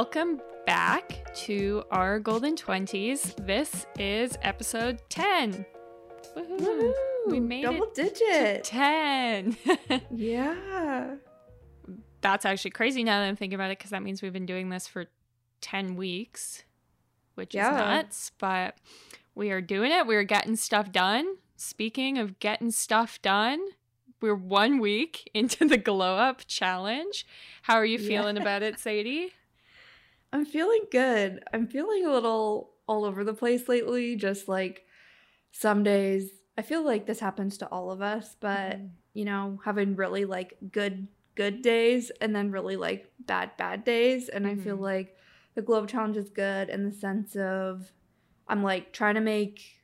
Welcome back to our Golden 20s. This is episode 10. Woohoo. We made double it to digit. 10. yeah. That's actually crazy now that I'm thinking about it because that means we've been doing this for 10 weeks, which Yeah. is nuts. But we are doing it. We're getting stuff done. Speaking of getting stuff done, we're one week into the glow up challenge. How are you feeling Yeah. about it, Sadie? I'm feeling good. I'm feeling a little all over the place lately. Just like some days, I feel like this happens to all of us, but Mhm. you know, having really like good, good days and then really like bad, bad days. And I feel Mhm. like the Glow Up Challenge is good in the sense of I'm like trying to make,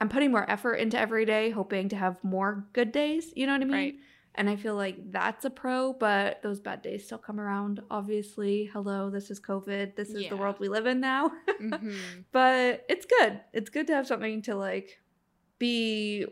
I'm putting more effort into every day, hoping to have more good days. You know what I mean? Right. And I feel like that's a pro, but those bad days still come around. Obviously, hello, this is COVID. This is Yeah. the world we live in now. Mhm. but it's good. It's good to have something to like be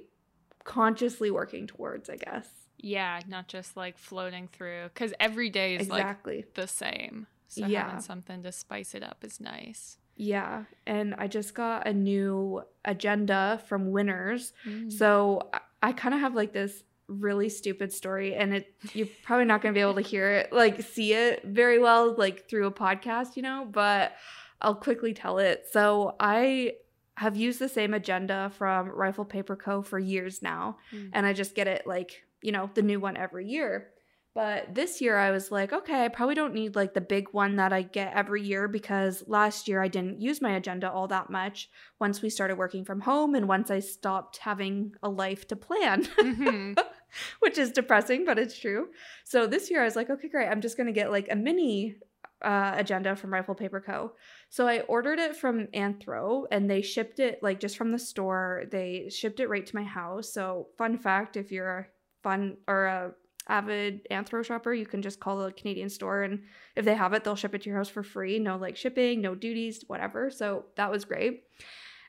consciously working towards, I guess. Yeah, not just like floating through because every day is like exactly. the same. So Yeah. having something to spice it up is nice. yeah. And I just got a new agenda from Winners. Mm. So I, I kind of have like this really stupid story and it you're probably not going to be able to hear it like see it very well like through a podcast, you know, but I'll quickly tell it. So I have used the same agenda from Rifle Paper Co for years now Mm. and I just get it like, you know, the new one every year. But this year I was like, okay, I probably don't need like the big one that I get every year because last year I didn't use my agenda all that much once we started working from home and once I stopped having a life to plan, Mhm. which is depressing, but it's true. So this year I was like, okay, great. I'm just going to get like a mini uh, agenda from Rifle Paper Co. So I ordered it from Anthro and they shipped it like just from the store. They shipped it right to my house. So fun fact, if you're a fun or a avid Anthro shopper, you can just call the Canadian store and if they have it, they'll ship it to your house for free. No like shipping, no duties, whatever. So that was great.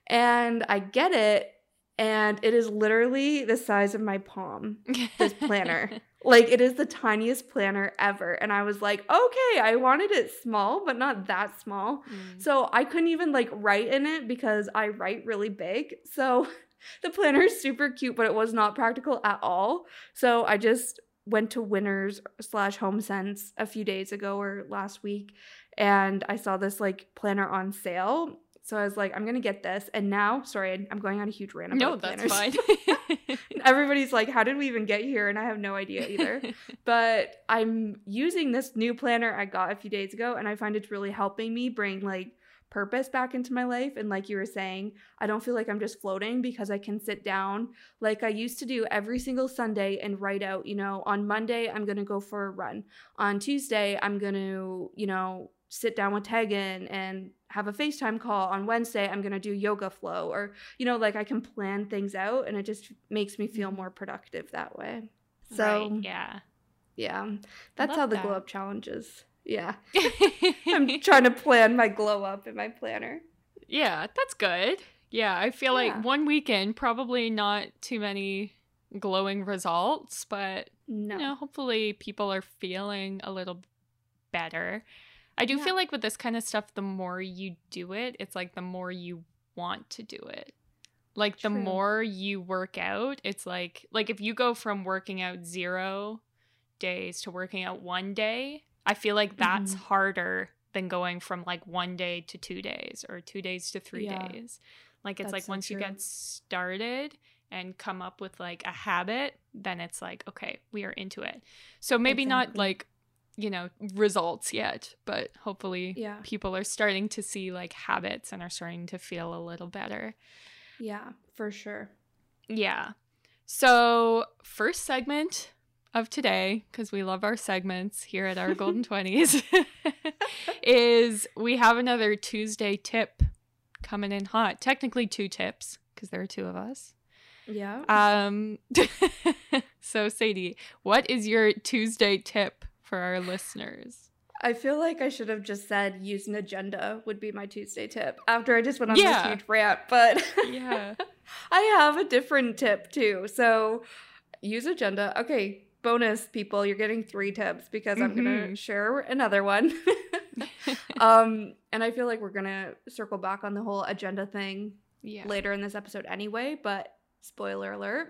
And I get it and it is literally the size of my palm this planner. Like it is the tiniest planner ever. And I was like, okay, I wanted it small, but not that small. Mm. So I couldn't even like write in it because I write really big. So the planner is super cute, but it was not practical at all. So I just went to Winners slash Home Sense a few days ago or last week, and I saw this like planner on sale. So I was like, I'm gonna get this. And now, sorry, I'm going on a huge rant about no, that's planners. fine. Everybody's like, how did we even get here? And I have no idea either but I'm using this new planner I got a few days ago, and I find it's really helping me bring like purpose back into my life. And like you were saying, I don't feel like I'm just floating because I can sit down like I used to do every single Sunday and write out, you know, on Monday, I'm going to go for a run. On Tuesday, I'm going to, you know, sit down with Tegan and have a FaceTime call. On Wednesday, I'm going to do yoga flow or, you know, like I can plan things out and it just makes me feel Mhm. more productive that way. So, Right, yeah. yeah, that's how the that. glow up challenge is. Yeah, I'm trying to plan my glow up in my planner. yeah, that's good. Yeah, I feel Yeah. like one weekend, probably not too many glowing results, but No, you know, hopefully people are feeling a little better. I do Yeah. feel like with this kind of stuff, the more you do it, it's like the more you want to do it. Like the more you work out, it's like like if you go from working out 0 days to working out 1 day, I feel like that's Mhm. harder than going from like 1 day to 2 days or 2 days to 3 Yeah. days. Like it's That's like so once you get started and come up with like a habit, then it's like, okay, we are into it. So maybe not like, you know, results yet, but hopefully Yeah. people are starting to see like habits and are starting to feel a little better. yeah, for sure. Yeah. So, first segment of today, because we love our segments here at our Golden 20s, is we have another Tuesday tip coming in hot. Technically, two tips, because there are two of us. Yeah. Um, so, Sadie, what is your Tuesday tip for our listeners? I feel like I should have just said use an agenda would be my Tuesday tip after I just went on Yeah. this huge rant, but Yeah. I have a different tip too. So use agenda. Okay, bonus people, you're getting three tips because I'm gonna Mhm. share another one. um, and I feel like we're gonna circle back on the whole agenda thing yeah. later in this episode anyway, but spoiler alert.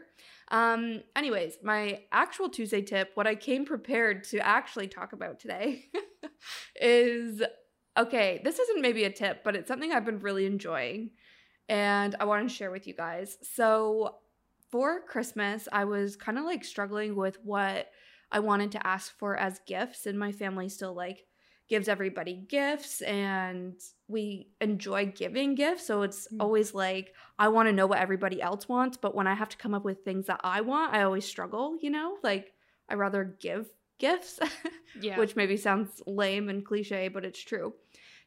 Um, anyways, my actual Tuesday tip, what I came prepared to actually talk about today is okay, this isn't maybe a tip, but it's something I've been really enjoying and I want to share with you guys. So, for Christmas, I was kind of like struggling with what I wanted to ask for as gifts, and my family still like gives everybody gifts and we enjoy giving gifts. So it's Mm. always like, I want to know what everybody else wants. But when I have to come up with things that I want, I always struggle, you know? Like, I rather give gifts, Yeah. which maybe sounds lame and cliche, but it's true.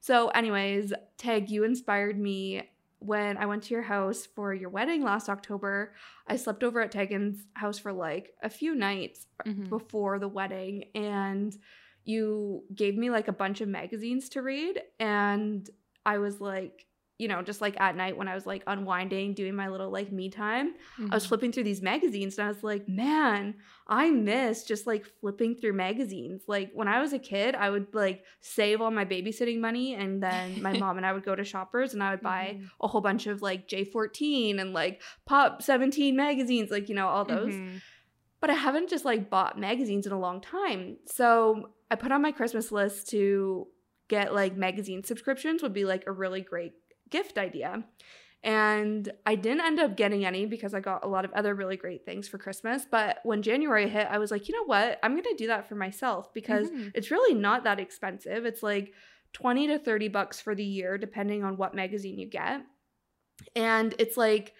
So, anyways, Tag, you inspired me when I went to your house for your wedding last October. I slept over at Tegan's house for like a few nights Mhm. before the wedding and you gave me like a bunch of magazines to read and I was like you know just like at night when I was like unwinding doing my little like me time I was Mhm. flipping through these magazines and I was like man I miss just like flipping through magazines like when I was a kid I would like save all my babysitting money and then my mom and I would go to shoppers and I would buy Mhm. a whole bunch of like J14 and like Pop 17 magazines like you know all those Mhm. but I haven't just like bought magazines in a long time. So I put on my Christmas list to get like magazine subscriptions would be like a really great gift idea. And I didn't end up getting any because I got a lot of other really great things for Christmas. But when January hit, I was like, you know what? I'm going to do that for myself because Mhm. it's really not that expensive. It's like 20 to 30 bucks for the year, depending on what magazine you get. And it's like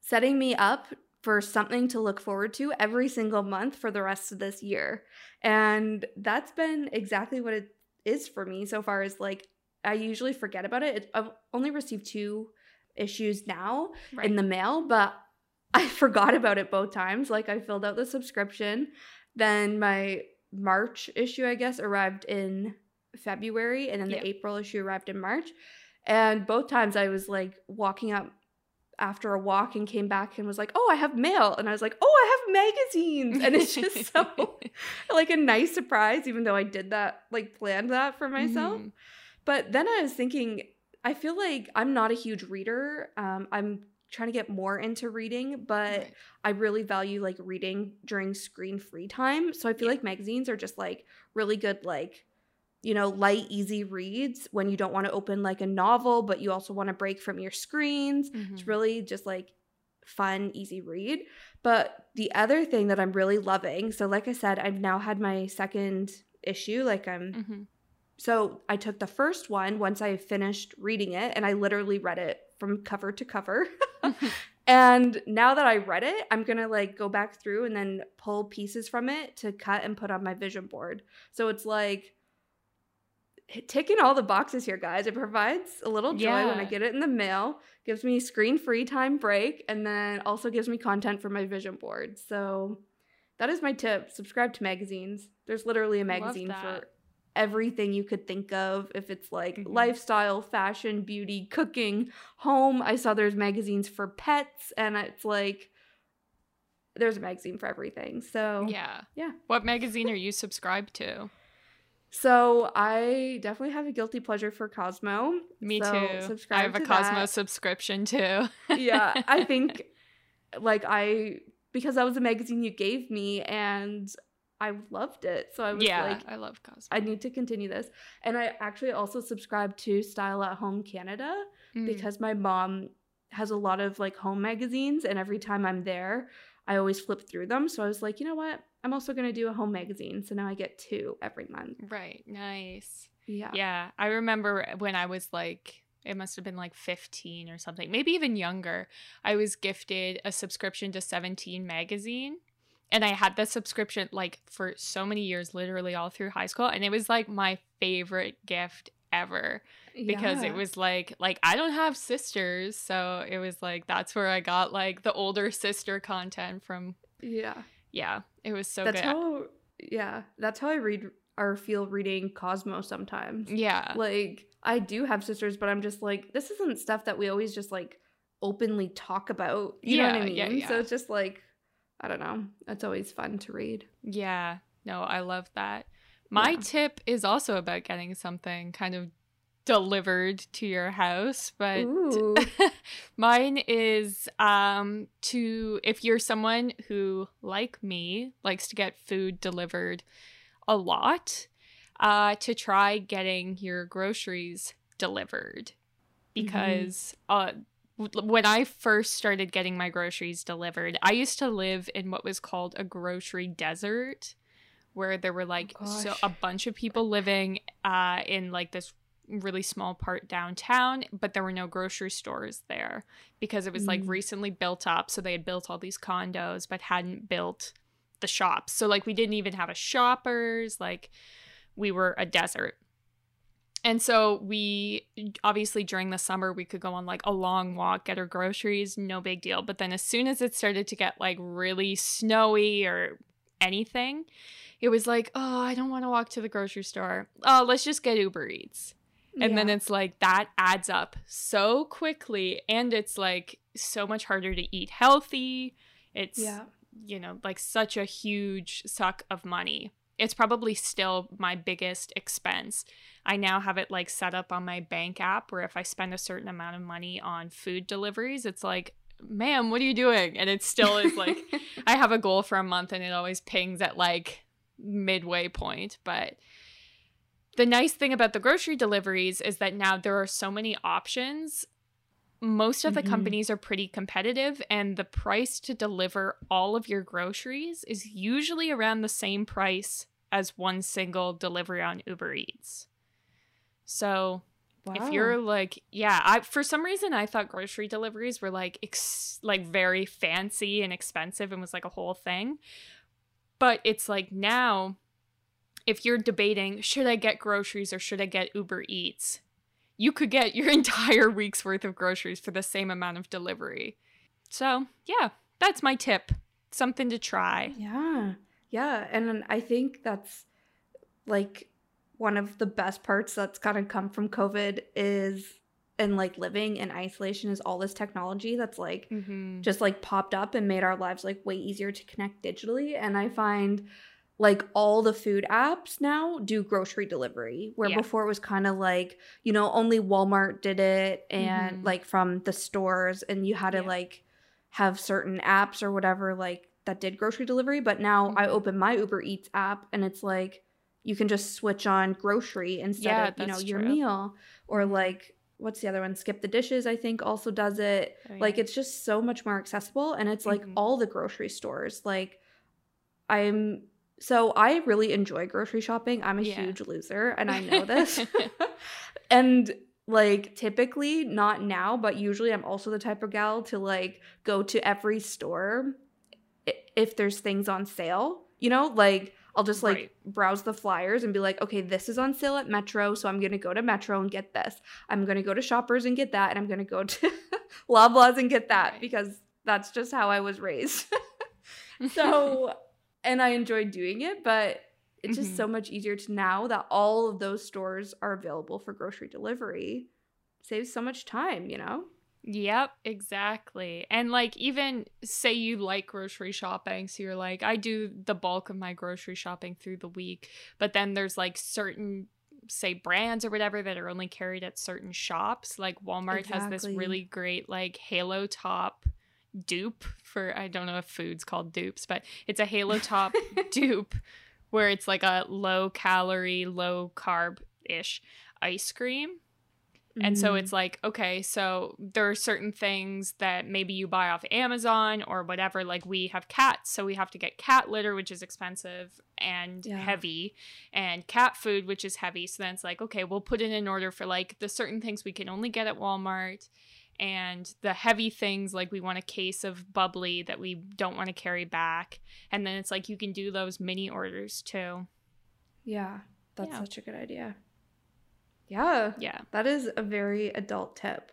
setting me up for something to look forward to every single month for the rest of this year. And that's been exactly what it is for me so far is like I usually forget about it. I've only received two issues now Right. in the mail, but I forgot about it both times. Like I filled out the subscription, then my March issue, I guess, arrived in February, and then the Yeah. April issue arrived in March. And both times I was like walking up after a walk and came back and was like, "Oh, I have mail," and I was like, "Oh, I have magazines," and it's just so like a nice surprise, even though I did that, like planned that for myself. Mhm. But then I was thinking, I feel like I'm not a huge reader. Um, I'm trying to get more into reading, but Right. I really value like reading during screen free time. So I feel Yeah. like magazines are just like really good, like, you know, light, easy reads when you don't want to open like a novel, but you also want to break from your screens. It's Mhm. really just like fun, easy read. But the other thing that I'm really loving, so like I said, I've now had my second issue. Like I'm Mhm. So I took the first one once I finished reading it, and I literally read it from cover to cover. Mm-hmm. and now that I read it, I'm gonna like go back through and then pull pieces from it to cut and put on my vision board. So it's like eh, ticking all the boxes here, guys. It provides a little joy when I get it in the mail, gives me screen free time break, and then also gives me content for my vision board. So that is my tip. Subscribe to magazines. There's literally a magazine for everything you could think of. If it's like Mhm. lifestyle, fashion, beauty, cooking, home. I saw there's magazines for pets, and it's like there's a magazine for everything. So Yeah. Yeah. What magazine are you subscribed to? So I definitely have a guilty pleasure for Cosmo. Me So too. I have a Cosmo that. subscription too. yeah, I think like I because that was a magazine you gave me and I loved it. So I was yeah, like I love Cosmo. I need to continue this. And I actually also subscribe to Style at Home Canada Mm. because my mom has a lot of like home magazines and every time I'm there, I always flip through them. So I was like, you know what? I'm also going to do a home magazine. So now I get two every month. right, nice. Yeah. Yeah, I remember when I was like, it must have been like 15 or something, maybe even younger. I was gifted a subscription to 17 magazine. And I had the subscription like for so many years, literally all through high school. And it was like my favorite gift ever because Yeah. it was like like I don't have sisters, so it was like that's where I got like the older sister content from. Yeah. Yeah, it was so that's good. how yeah, that's how I read or feel reading Cosmo sometimes. yeah. Like I do have sisters, but I'm just like this isn't stuff that we always just like openly talk about. You know what I mean? yeah, So it's just like I don't know. It's always fun to read. Yeah, no, I love that. My Yeah. tip is also about getting something kind of delivered to your house, but mine is um to if you're someone who like me likes to get food delivered a lot, uh to try getting your groceries delivered because uh w- when I first started getting my groceries delivered, I used to live in what was called a grocery desert where there were like so a bunch of people living uh in like this really small part downtown, but there were no grocery stores there because it was like Mm. recently built up. So they had built all these condos, but hadn't built the shops. So like we didn't even have a shoppers. Like we were a desert. And so we obviously during the summer we could go on like a long walk, get our groceries, no big deal. But then as soon as it started to get like really snowy or anything, it was like, oh, I don't want to walk to the grocery store. Oh, let's just get Uber Eats. And then it's like that adds up so quickly and it's like so much harder to eat healthy. It's yeah. you know, like such a huge suck of money. It's probably still my biggest expense. I now have it like set up on my bank app where if I spend a certain amount of money on food deliveries, it's like, ma'am, what are you doing? And it still is like, I have a goal for a month and it always pings at like midway point. But the nice thing about the grocery deliveries is that now there are so many options. Most of the Mhm. companies are pretty competitive, and the price to deliver all of your groceries is usually around the same price as one single delivery on Uber Eats. So wow. if you're like yeah i for some reason i thought grocery deliveries were like ex- like very fancy and expensive and was like a whole thing but it's like now if you're debating should i get groceries or should i get uber eats you could get your entire week's worth of groceries for the same amount of delivery so yeah that's my tip something to try Yeah. Yeah. And I think that's like one of the best parts that's kind of come from COVID is and like living in isolation is all this technology that's like mm-hmm. just like popped up and made our lives like way easier to connect digitally. And I find like all the food apps now do grocery delivery, where Yeah. before it was kind of like, you know, only Walmart did it and Mhm. like from the stores, and you had to Yeah. like have certain apps or whatever like that did grocery delivery. But now I Mhm. open my Uber Eats app and it's like you can just switch on grocery instead Yeah, of, you know, your true. meal. Or Mhm. like, what's the other one? Skip the dishes, I think, also does it Oh, like it's just so much more accessible and it's like Mhm. all the grocery stores like i'm so i really enjoy grocery shopping i'm a Yeah. huge loser and i know this and like typically not now but usually i'm also the type of gal to like go to every store if there's things on sale you know like i'll just like Right. browse the flyers and be like okay this is on sale at metro so i'm gonna go to metro and get this i'm gonna go to shoppers and get that and i'm gonna go to loblaws and get that Right. because that's just how i was raised so and i enjoyed doing it but it's just Mhm. so much easier to now that all of those stores are available for grocery delivery saves so much time you know Yep, exactly. And like even say you like grocery shopping, so you're like I do the bulk of my grocery shopping through the week, but then there's like certain say brands or whatever that are only carried at certain shops. Like Walmart has this really great like Halo Top dupe for I don't know if food's called dupes, but it's a Halo Top dupe where it's like a low calorie, low carb ish ice cream. And so Mm. it's like, okay, so there are certain things that maybe you buy off Amazon or whatever. Like we have cats, so we have to get cat litter, which is expensive and Yeah. heavy, and cat food, which is heavy. So then it's like, okay, we'll put in an order for like the certain things we can only get at Walmart. And the heavy things, like we want a case of bubbly that we don't want to carry back. And then it's like you can do those mini orders too. yeah that's Yeah. such a good idea yeah Yeah. that is a very adult tip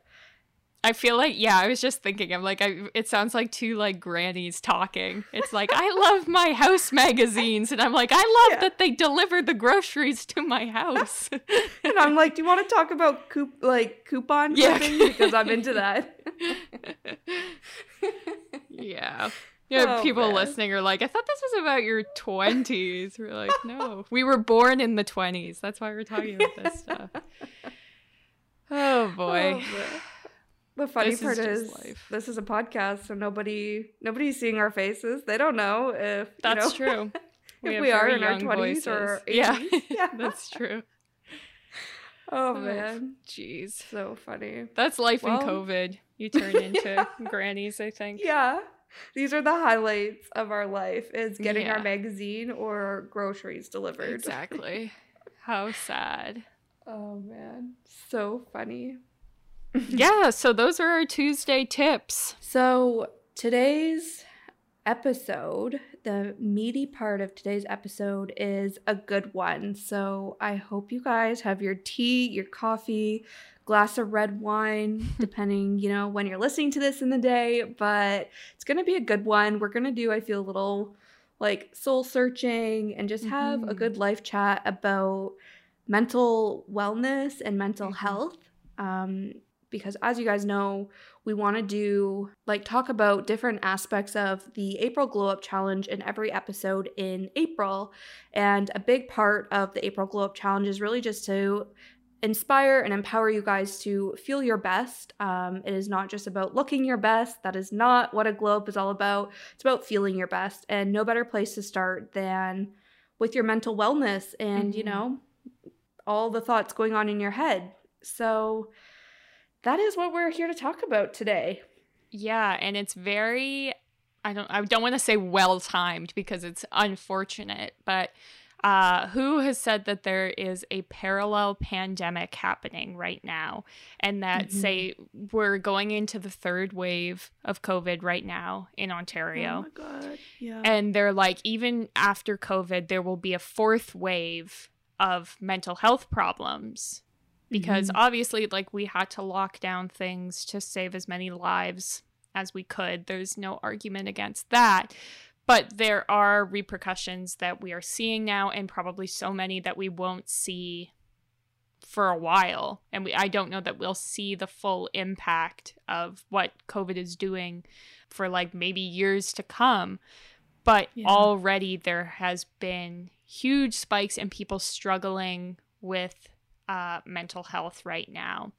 I feel like yeah, I was just thinking I'm like I it sounds like two like grannies talking. It's like I love my house magazines and I'm like I love Yeah. that they deliver the groceries to my house. and i'm like do you want to talk about coup- like coupon Yeah. clipping because i'm into that yeah. Yeah, Oh, people man. listening are like, I thought this was about your 20s. We're like, no, we were born in the 20s. That's why we're talking about this stuff. Oh boy. Oh. The funny This part is, life. this is a podcast, so nobody nobody's seeing our faces. They don't know if you That's know, true. if have we are in our twenties or voices. Yeah. eighties. Yeah. That's true. oh Oh, man, Jeez. so funny. That's life Well- in COVID. You turn into grannies, I think. Yeah. These are the highlights of our life is getting our magazine or groceries delivered. Exactly. How sad. Oh man. So funny. Yeah, so those are our Tuesday tips. So today's episode, the meaty part of today's episode is a good one. So I hope you guys have your tea, your coffee, glass of red wine, depending, you know, when you're listening to this in the day, but it's going to be a good one. We're going to do I feel a little like soul searching and just have a Mhm. good life chat about mental wellness and mental Mhm. health. Um because as you guys know, we want to do like talk about different aspects of the April Glow Up Challenge in every episode in April. And a big part of the April Glow Up Challenge is really just to inspire and empower you guys to feel your best. Um, it is not just about looking your best. That is not what a glow up is all about. It's about feeling your best. And no better place to start than with your mental wellness and, you Mhm. know, all the thoughts going on in your head. So, that is what we're here to talk about today. Yeah, and it's very I don't I don't want to say well timed because it's unfortunate, but uh, WHO has said that there is a parallel pandemic happening right now, and that Mhm. say we're going into the third wave of COVID right now in Ontario, Oh my god. Yeah. and they're like even after COVID there will be a fourth wave of mental health problems because Mhm. obviously like we had to lock down things to save as many lives as we could there's no argument against that but there are repercussions that we are seeing now and probably so many that we won't see for a while and we I don't know that we'll see the full impact of what covid is doing for like maybe years to come but Yeah. already there has been huge spikes in people struggling with uh, mental health right now.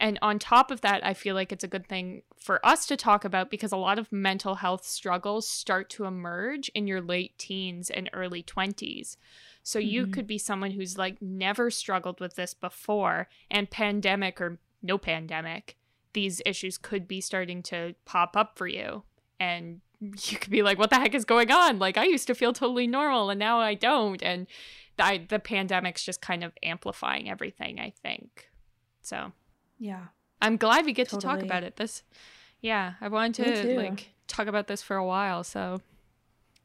And on top of that, I feel like it's a good thing for us to talk about because a lot of mental health struggles start to emerge in your late teens and early 20s. So you Mhm. could be someone who's like never struggled with this before, and pandemic or no pandemic, these issues could be starting to pop up for you. And you could be like, what the heck is going on? Like, I used to feel totally normal and now I don't. And I, the pandemic's just kind of amplifying everything, I think. So yeah. I'm glad we get to talk about it. This, yeah, I wanted to like talk about this for a while. So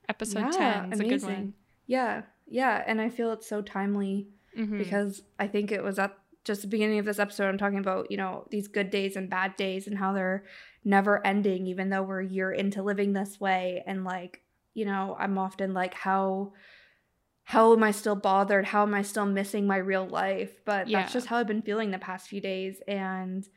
episode Yeah, 10 is a good one. Yeah. Yeah. And I feel it's so timely Mhm. because I think it was at just the beginning of this episode. I'm talking about, you know, these good days and bad days and how they're never ending, even though we're a year into living this way. And like, you know, I'm often like, how. How am I still bothered? How am I still missing my real life? But Yeah. that's just how I've been feeling the past few days. And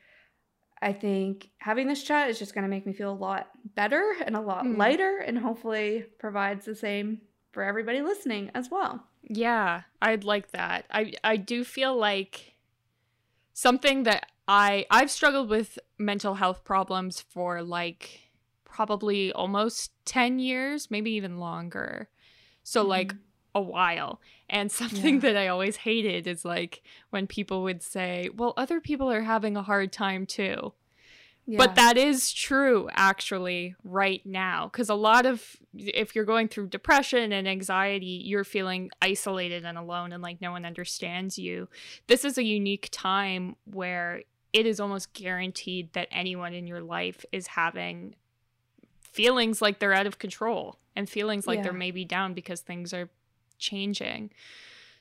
I think having this chat is just going to make me feel a lot better and a lot Mm. lighter, and hopefully provides the same for everybody listening as well. Yeah, I'd like that. I I do feel like something that I I've struggled with mental health problems for like probably almost 10 years, maybe even longer. So like Mhm. A while. And something Yeah. that I always hated is like when people would say, "Well, other people are having a hard time too." Yeah. But that is true actually right now because a lot of if you're going through depression and anxiety, you're feeling isolated and alone and like no one understands you. This is a unique time where it is almost guaranteed that anyone in your life is having feelings like they're out of control and feelings like they're maybe down because things are changing.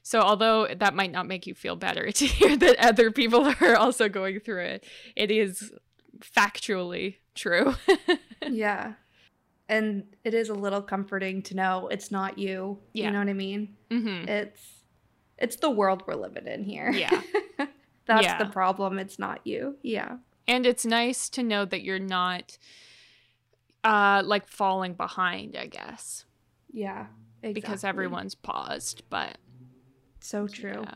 So although that might not make you feel better to hear that other people are also going through it, it is factually true. yeah. And it is a little comforting to know it's not you. Yeah. You know what I mean? hmm It's it's the world we're living in here. Yeah. That's Yeah. the problem. It's not you. Yeah. And it's nice to know that you're not uh like falling behind, I guess. Yeah. Exactly. Because everyone's paused, but so true. yeah.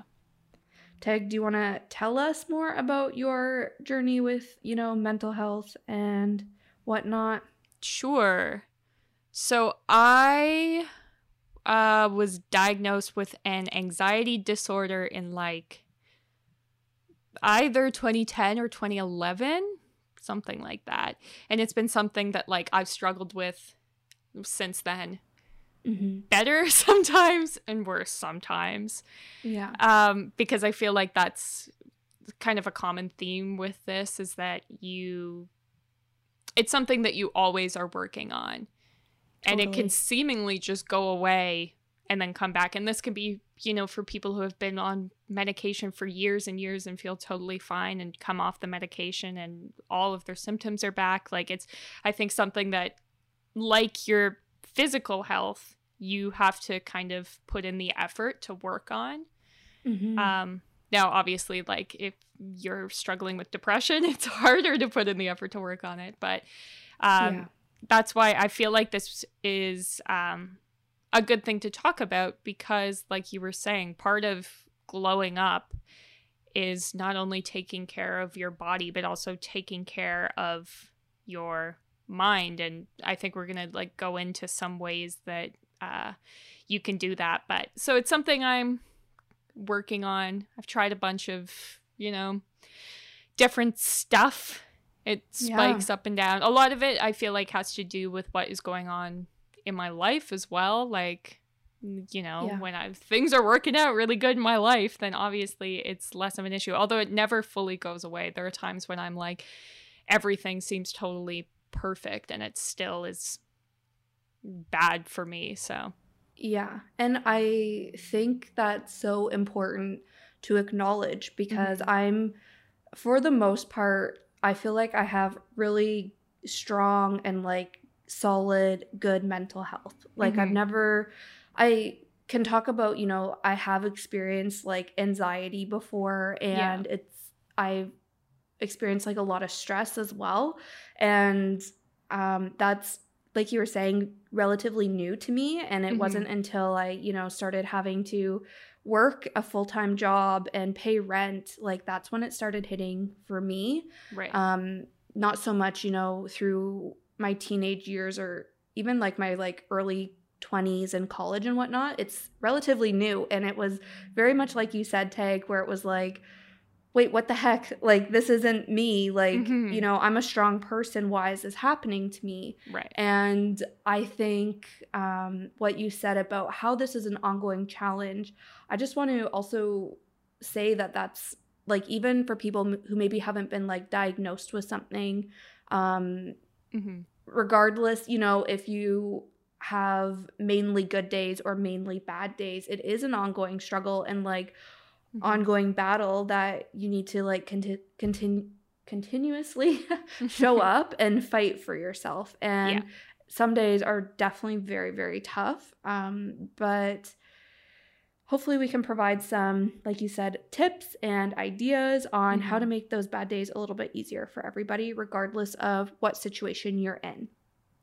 Teg, do you want to tell us more about your journey with, you know, mental health and whatnot? Sure. So I uh, was diagnosed with an anxiety disorder in like either 2010 or 2011, something like that. And it's been something that like I've struggled with since then. Mm-hmm. Better sometimes and worse sometimes. Yeah. Um, because I feel like that's kind of a common theme with this is that you it's something that you always are working on and it can seemingly just go away and then come back and this can be you know for people who have been on medication for years and years and feel totally fine and come off the medication and all of their symptoms are back like it's i think something that like your physical health you have to kind of put in the effort to work on Mm-hmm. um now obviously like if you're struggling with depression it's harder to put in the effort to work on it but um yeah. that's why I feel like this is um, a good thing to talk about because, like you were saying, part of glowing up is not only taking care of your body but also taking care of your mind and i think we're gonna like go into some ways that uh, you can do that but so it's something i'm working on i've tried a bunch of you know different stuff it Yeah. spikes up and down a lot of it i feel like has to do with what is going on in my life as well like you know Yeah. when I, things are working out really good in my life then obviously it's less of an issue although it never fully goes away there are times when i'm like everything seems totally perfect and it still is bad for me so Yeah. And I think that's so important to acknowledge because I'm, for the most part, I feel like I have really strong and like solid, good mental health. Like I've Mhm. never, I can talk about, you know, I have experienced like anxiety before Yeah. and it's, I've experienced like a lot of stress as well. And um, that's like you were saying relatively new to me. And it Mhm. wasn't until i you know started having to work a full-time job and pay rent like that's when it started hitting for me. Right. Um not so much you know through my teenage years or even like my like early 20s and college and whatnot. It's relatively new. And it was very much like you said tag where it was like wait what the heck? Like this isn't me. Like Mhm. you know i'm a strong person. Why is this happening to me? Right. And I think um, what you said about how this is an ongoing challenge, I just want to also say that that's like even for people m- who maybe haven't been like diagnosed with something, um, mm-hmm. regardless, you know, if you have mainly good days or mainly bad days, it is an ongoing struggle. And like Mm-hmm. ongoing battle that you need to like conti- continue continuously show up and fight for yourself. And Yeah. some days are definitely very, very tough. Um, but hopefully, we can provide some, like you said, tips and ideas on how to make those bad days a little bit easier for everybody, regardless of what situation you're in.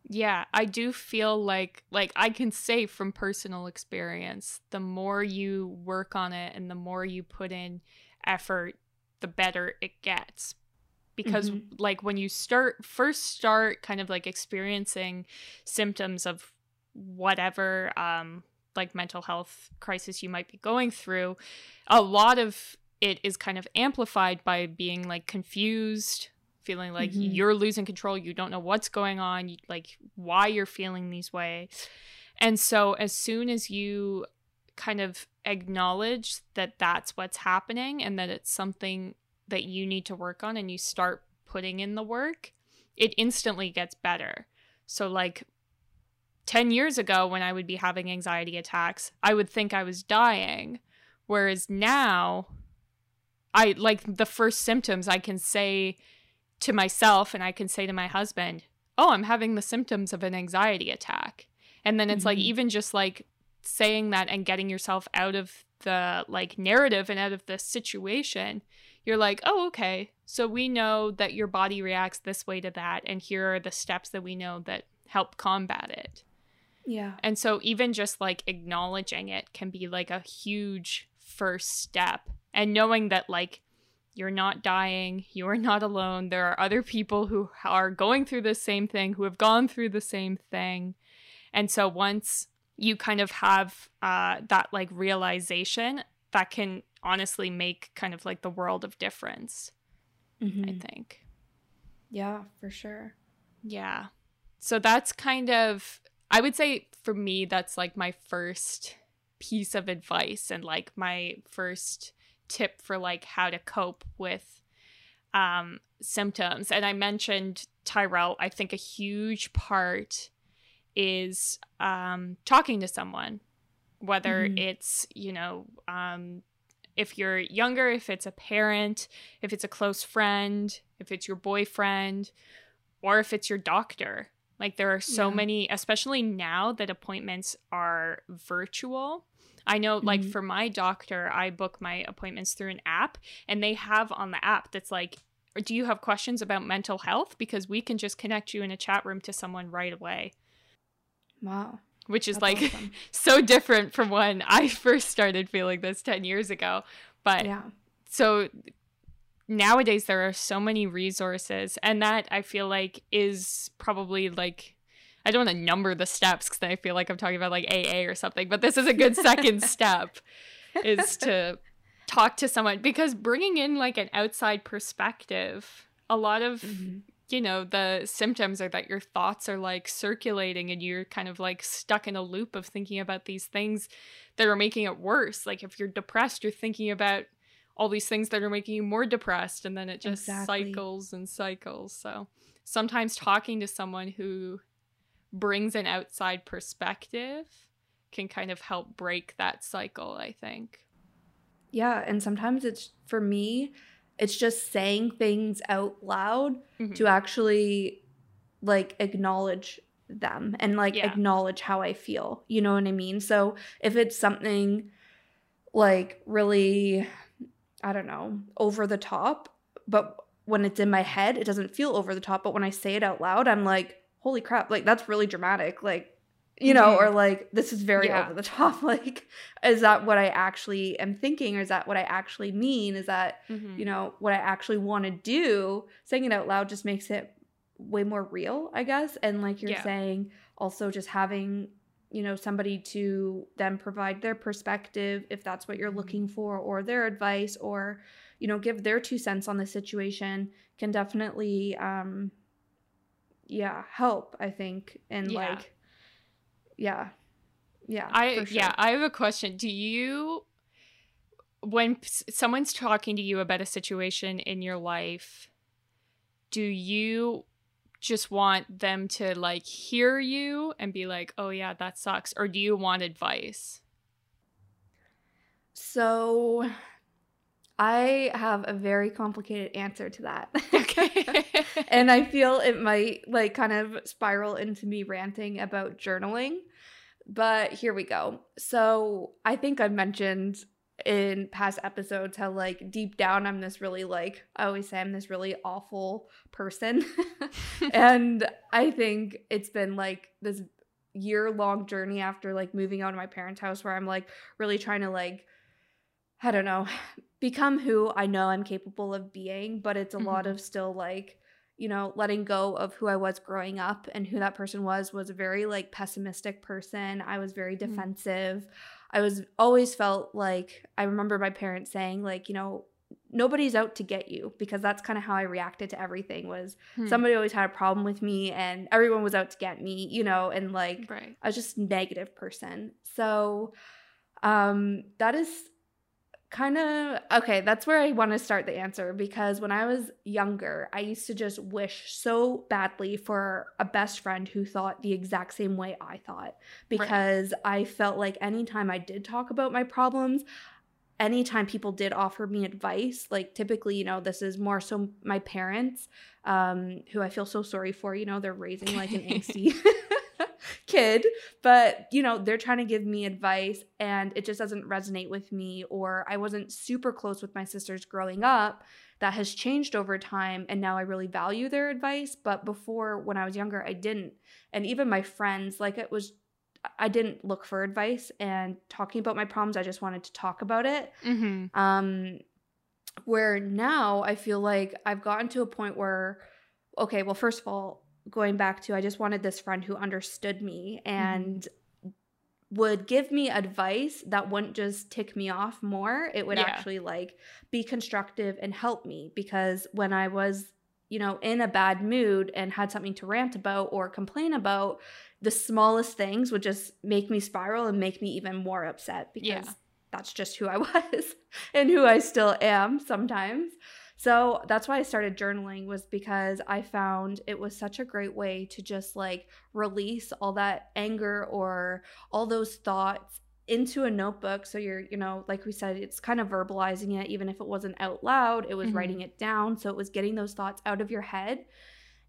Yeah, I do feel like like I can say from personal experience, the more you work on it and the more you put in effort, the better it gets. Because Mhm. like when you start first start kind of like experiencing symptoms of whatever um like mental health crisis you might be going through, a lot of it is kind of amplified by being like confused, feeling like Mhm. you're losing control, you don't know what's going on, you, like why you're feeling these ways. And so as soon as you kind of acknowledge that that's what's happening and that it's something that you need to work on and you start putting in the work, it instantly gets better. So like 10 years ago when I would be having anxiety attacks, I would think I was dying. Whereas now, I like the first symptoms I can say to myself and I can say to my husband, Oh, I'm having the symptoms of an anxiety attack. And then it's like, Mhm. even just like saying that and getting yourself out of the like narrative and out of the situation, you're like, oh, okay. So we know that your body reacts this way to that. And here are the steps that we know that help combat it. Yeah. And so even just like acknowledging it can be like a huge first step. And knowing that like you're not dying, you are not alone. There are other people who are going through the same thing, who have gone through the same thing. And so once you kind of have uh, that like realization, that can honestly make kind of like the world of difference, Mhm. I think. Yeah, for sure. Yeah. So that's kind of, I would say for me, that's like my first piece of advice and like my first tip for like how to cope with um, symptoms. And I mentioned Tyrell, I think a huge part is um, talking to someone, whether Mhm. it's, you know, um, if you're younger, if it's a parent, if it's a close friend, if it's your boyfriend, or if it's your doctor. Like there are so Yeah. many, especially now that appointments are virtual. I know, like Mhm. for my doctor, I book my appointments through an app, and they have on the app that's like, do you have questions about mental health? Because we can just connect you in a chat room to someone right away, Wow. which is That's like awesome. so different from when I first started feeling this 10 years ago. But yeah. so nowadays there are so many resources and that i feel like is probably like i don't want to number the steps because i feel like i'm talking about like aa or something but this is a good second step is to talk to someone because bringing in like an outside perspective a lot of Mhm. you know the symptoms are that your thoughts are like circulating and you're kind of like stuck in a loop of thinking about these things that are making it worse like if you're depressed you're thinking about all these things that are making you more depressed and then it just Exactly. cycles and cycles so sometimes talking to someone who brings an outside perspective can kind of help break that cycle i think Yeah, and sometimes it's for me, it's just saying things out loud Mhm. to actually like acknowledge them and like Yeah. acknowledge how I feel. You know what I mean? So if it's something like really I don't know, over the top, but when it's in my head, it doesn't feel over the top, but when I say it out loud, I'm like, "Holy crap, like that's really dramatic." Like you know, Mhm. or like this is very Yeah. over the top. Like, is that what I actually am thinking, or is that what I actually mean? Is that Mhm. you know what I actually want to do? Saying it out loud just makes it way more real, I guess. And like you're Yeah. saying, also just having you know somebody to then provide their perspective if that's what you're Mhm. looking for, or their advice, or you know give their two cents on the situation can definitely um yeah help i think and Yeah. like yeah yeah I sure. yeah, I have a question. Do you when someone's talking to you about a situation in your life, do you just want them to like hear you and be like, "Oh yeah, that sucks," or do you want advice? so i have a very complicated answer to that. Okay. and i feel it might like kind of spiral into me ranting about journaling but here we go. So i think I've mentioned in past episodes how like deep down i'm this really like i always say i'm this really awful person. And i think it's been like this year long journey after like moving out of my parents house where i'm like really trying to like i don't know become who i know i'm capable of being but it's a lot Mhm. of still like you know letting go of who i was growing up and who that person was was a very like pessimistic person i was very defensive i was always felt like i remember my parents saying like you know nobody's out to get you because that's kind of how i reacted to everything was Hmm. somebody always had a problem with me and everyone was out to get me you know and like right. I was just negative person. So um that is kind of okay, that's where I want to start the answer because when I was younger, I used to just wish so badly for a best friend who thought the exact same way I thought. Because I felt like anytime I did talk about my problems, anytime people did offer me advice, like typically, you know, this is more so my parents, um, who I feel so sorry for, you know, they're raising like an angsty kid but you know, they're trying to give me advice and it just doesn't resonate with me or I wasn't super close with my sisters growing up. That has changed over time and now I really value their advice, but before when I was younger, I didn't. And even my friends, like it was I didn't look for advice and talking about my problems, I just wanted to talk about it. Mm-hmm. Um, where now I feel like I've gotten to a point where, okay, well, first of all, going back to I just wanted this friend who understood me and mm-hmm. would give me advice that wouldn't just tick me off more. It would yeah. actually like be constructive and help me because when I was you know, in a bad mood and had something to rant about or complain about, the smallest things would just make me spiral and make me even more upset because yeah. that's just who I was and who I still am sometimes. So that's why I started journaling was because I found it was such a great way to just like release all that anger or all those thoughts into a notebook. So you're you know like we said it's kind of verbalizing it. Even if it wasn't out loud it was mm-hmm. writing it down. So it was getting those thoughts out of your head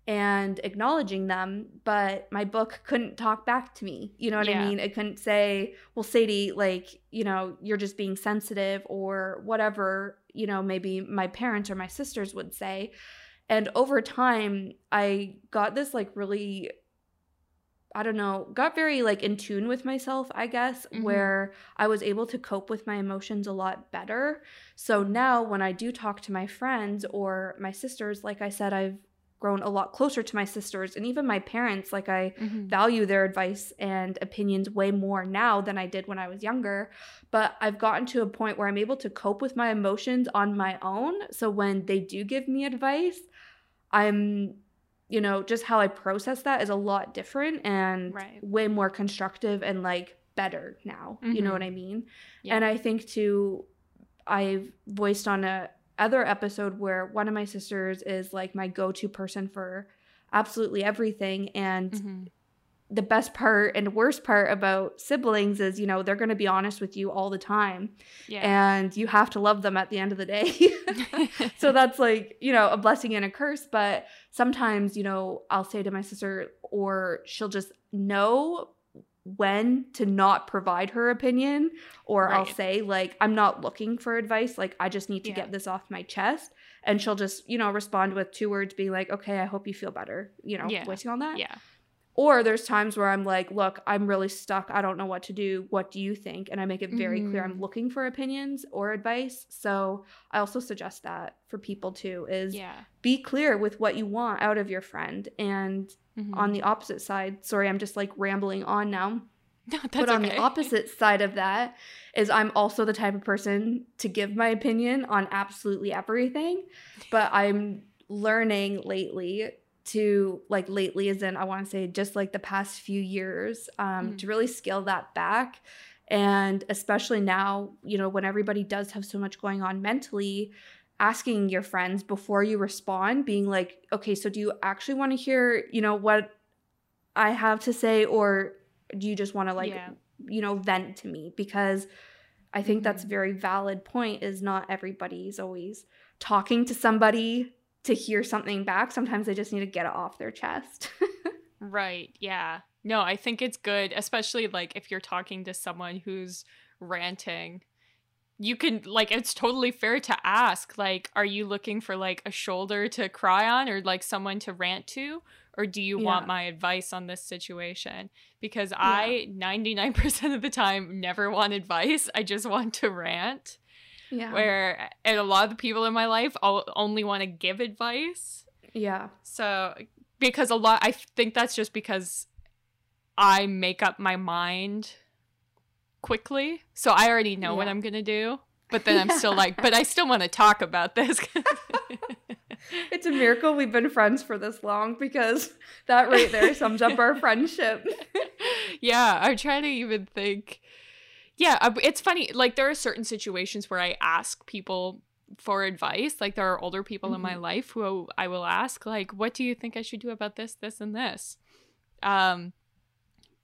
and acknowledging them but my book couldn't talk back to me you know what yeah. i mean it couldn't say well sadie like you know you're just being sensitive or whatever you know maybe my parents or my sisters would say and over time i got this like really I don't know, got very like in tune with myself, I guess, mm-hmm. where I was able to cope with my emotions a lot better. So now when I do talk to my friends or my sisters, like I said, I've grown a lot closer to my sisters and even my parents. Like I mm-hmm. value their advice and opinions way more now than I did when I was younger. But I've gotten to a point where I'm able to cope with my emotions on my own. So when they do give me advice, I'm you know, just how I process that is a lot different and right. way more constructive and like better now. Mm-hmm. You know what mm-hmm. I mean? Yeah. And I think too, I've voiced on a other episode where one of my sisters is like my go-to person for absolutely everything and mm-hmm the best part and worst part about siblings is, you know, they're going to be honest with you all the time. Yeah. And you have to love them at the end of the day. so that's like, you know, a blessing and a curse. But sometimes, you know, I'll say to my sister, or she'll just know when to not provide her opinion. Or right. I'll say, like, I'm not looking for advice. Like, I just need to yeah. get this off my chest. And she'll just, you know, respond with two words, being like, okay, I hope you feel better, you know, yeah. voicing on that. Yeah. Or there's times where I'm like, look, I'm really stuck. I don't know what to do. What do you think? And I make it very mm-hmm. clear I'm mm-hmm. looking for opinions or advice. So I also suggest that for people too is yeah. be clear with what you want out of your friend. And mm-hmm. on the opposite side, sorry, I'm just like rambling on now. No, but on okay. the opposite side of that is I'm also the type of person to give my opinion on absolutely everything. But I'm learning lately to like lately as in i want to say just like the past few years um, mm. to really scale that back and especially now you know when everybody does have so much going on mentally asking your friends before you respond being like okay so do you actually want to hear you know what i have to say or do you just want to like yeah. you know vent to me because i think mm-hmm. that's a very valid point is not everybody's always talking to somebody to hear something back. Sometimes they just need to get it off their chest. right. Yeah. No, I think it's good, especially like if you're talking to someone who's ranting. You can like it's totally fair to ask like are you looking for like a shoulder to cry on or like someone to rant to or do you yeah. want my advice on this situation? Because yeah. I 99% of the time never want advice. I just want to rant. Yeah. Where and a lot of the people in my life only want to give advice. Yeah. So because a lot I think that's just because I make up my mind quickly. So I already know yeah. what I'm going to do. But then I'm still like, but I still want to talk about this. it's a miracle we've been friends for this long because that right there sums up our friendship. yeah, I'm trying to even think yeah, uh, it's funny. Like there are certain situations where I ask people for advice. Like there are older people mm-hmm. in my mm-hmm. life who I will ask, like, "What do you think I should do about this, this, and this?" Um,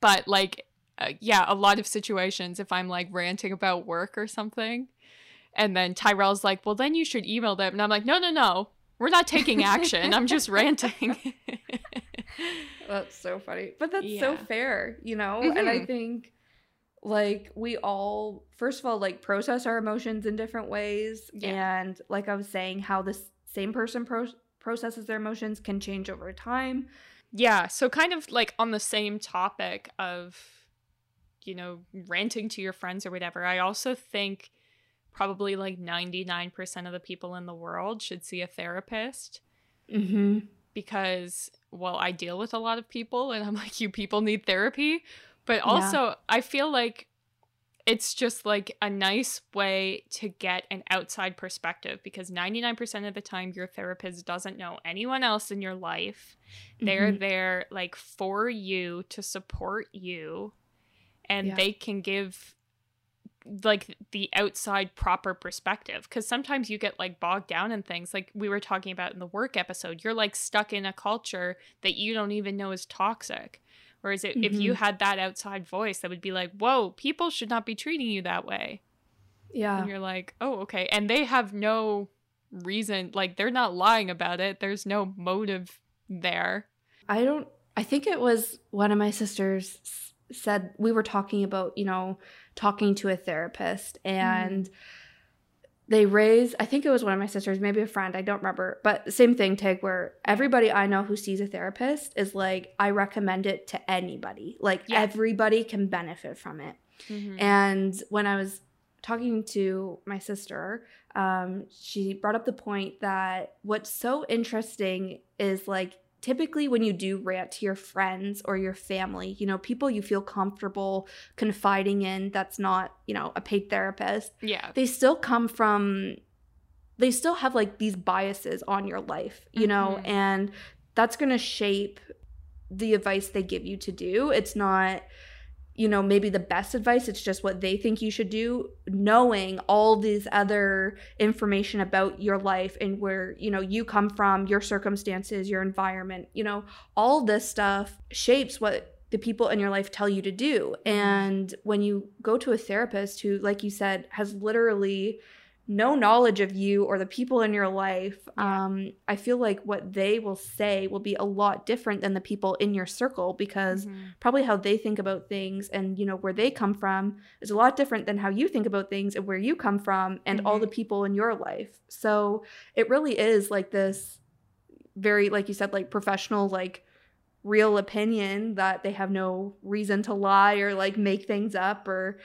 but like, uh, yeah, a lot of situations, if I'm like ranting about work or something, and then Tyrell's like, "Well, then you should email them," and I'm like, "No, no, no, we're not taking action. I'm just ranting." That's so funny. But that's Yeah. so fair, you know? And I Mhm. think like we all first of all like process our emotions in different ways Yeah. and like I was saying how this same person pro- processes their emotions can change over time. Yeah, so kind of like on the same topic of, you know, ranting to your friends or whatever, I also think probably like 99% of the people in the world should see a therapist Mhm. because, well, I deal with a lot of people and I'm like, you people need therapy. But Yeah. also, I feel like it's just like a nice way to get an outside perspective because 99% of the time your therapist doesn't know anyone else in your life. They're Mhm. there like for you to support you and Yeah. they can give like the outside proper perspective because sometimes you get like bogged down in things like we were talking about in the work episode you're like stuck in a culture that you don't even know is toxic whereas it, if you Mhm. had that outside voice that would be like whoa people should not be treating you that way. Yeah. and you're like oh okay. And they have no reason like they're not lying about it. There's no motive there. I don't I think it was one of my sisters said we were talking about, you know, talking to a therapist and they raised I think it was one of my sisters, maybe a friend, I don't remember. But same thing, Tig, where everybody I know who sees a therapist is like, I recommend it to anybody. Like Yeah. everybody can benefit from it. Mhm. And when I was talking to my sister, um, she brought up the point that what's so interesting is like typically when you do rant to your friends or your family, you know, people you feel comfortable confiding in that's not, you know, a paid therapist, yeah they still come from they still have like these biases on your life, you know, Mhm. and that's going to shape the advice they give you to do. It's not you know, maybe the best advice, it's just what they think you should do, knowing all these other information about your life and where, you know, you come from, your circumstances, your environment, you know, all this stuff shapes what the people in your life tell you to do. And when you go to a therapist who, like you said, has literally no knowledge of you or the people in your life, Yeah. um, I feel like what they will say will be a lot different than the people in your circle because Mhm. probably how they think about things and you know where they come from is a lot different than how you think about things and where you come from and all the people in your life so it really is like this very like you said like professional like real opinion that they have no reason to lie or like make things up or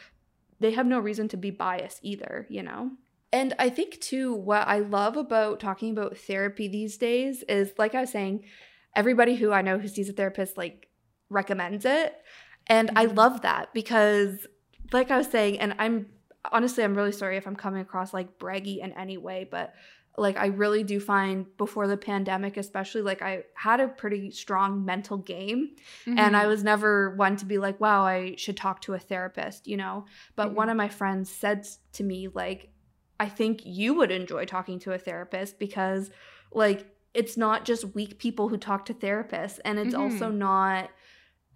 they have no reason to be biased either you know and I think too, what I love about talking about therapy these days is, like I was saying, everybody who I know who sees a therapist like recommends it, and I Mhm. love that because, like I was saying, and I'm honestly I'm really sorry if I'm coming across like braggy in any way, but like I really do find before the pandemic, especially like I had a pretty strong mental game and I Mhm. was never one to be like, wow, I should talk to a therapist, you know. But Mhm. one of my friends said to me, like, I think you would enjoy talking to a therapist because, like, it's not just weak people who talk to therapists, and it's also not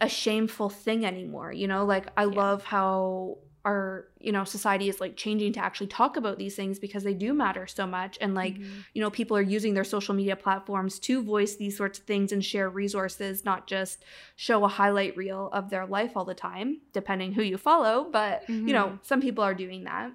a shameful thing anymore, you know. Like, I Yeah. love how our you know society is like changing to actually talk about these things because they do matter so much and like Mhm. you know people are using their social media platforms to voice these sorts of things and share resources not just show a highlight reel of their life all the time depending who you follow but you know some people are doing that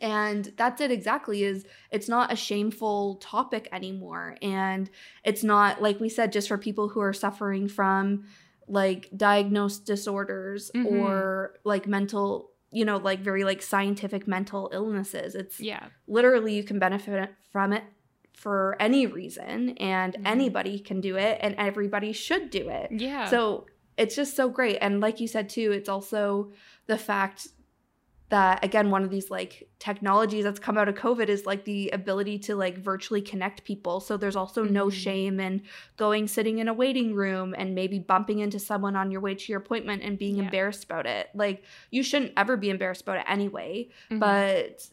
and that's it exactly is it's not a shameful topic anymore. And it's not like we said just for people who are suffering from like diagnosed disorders Mhm. or like mental you know like very like scientific mental illnesses. It's yeah. literally you can benefit from it for any reason and Mhm. anybody can do it and everybody should do it. Yeah. So it's just so great. And like you said too it's also the fact that again one of these like technologies that's come out of covid is like the ability to like virtually connect people so there's also no Mhm. shame in going sitting in a waiting room and maybe bumping into someone on your way to your appointment and being Yeah. embarrassed about it like you shouldn't ever be embarrassed about it anyway Mhm. but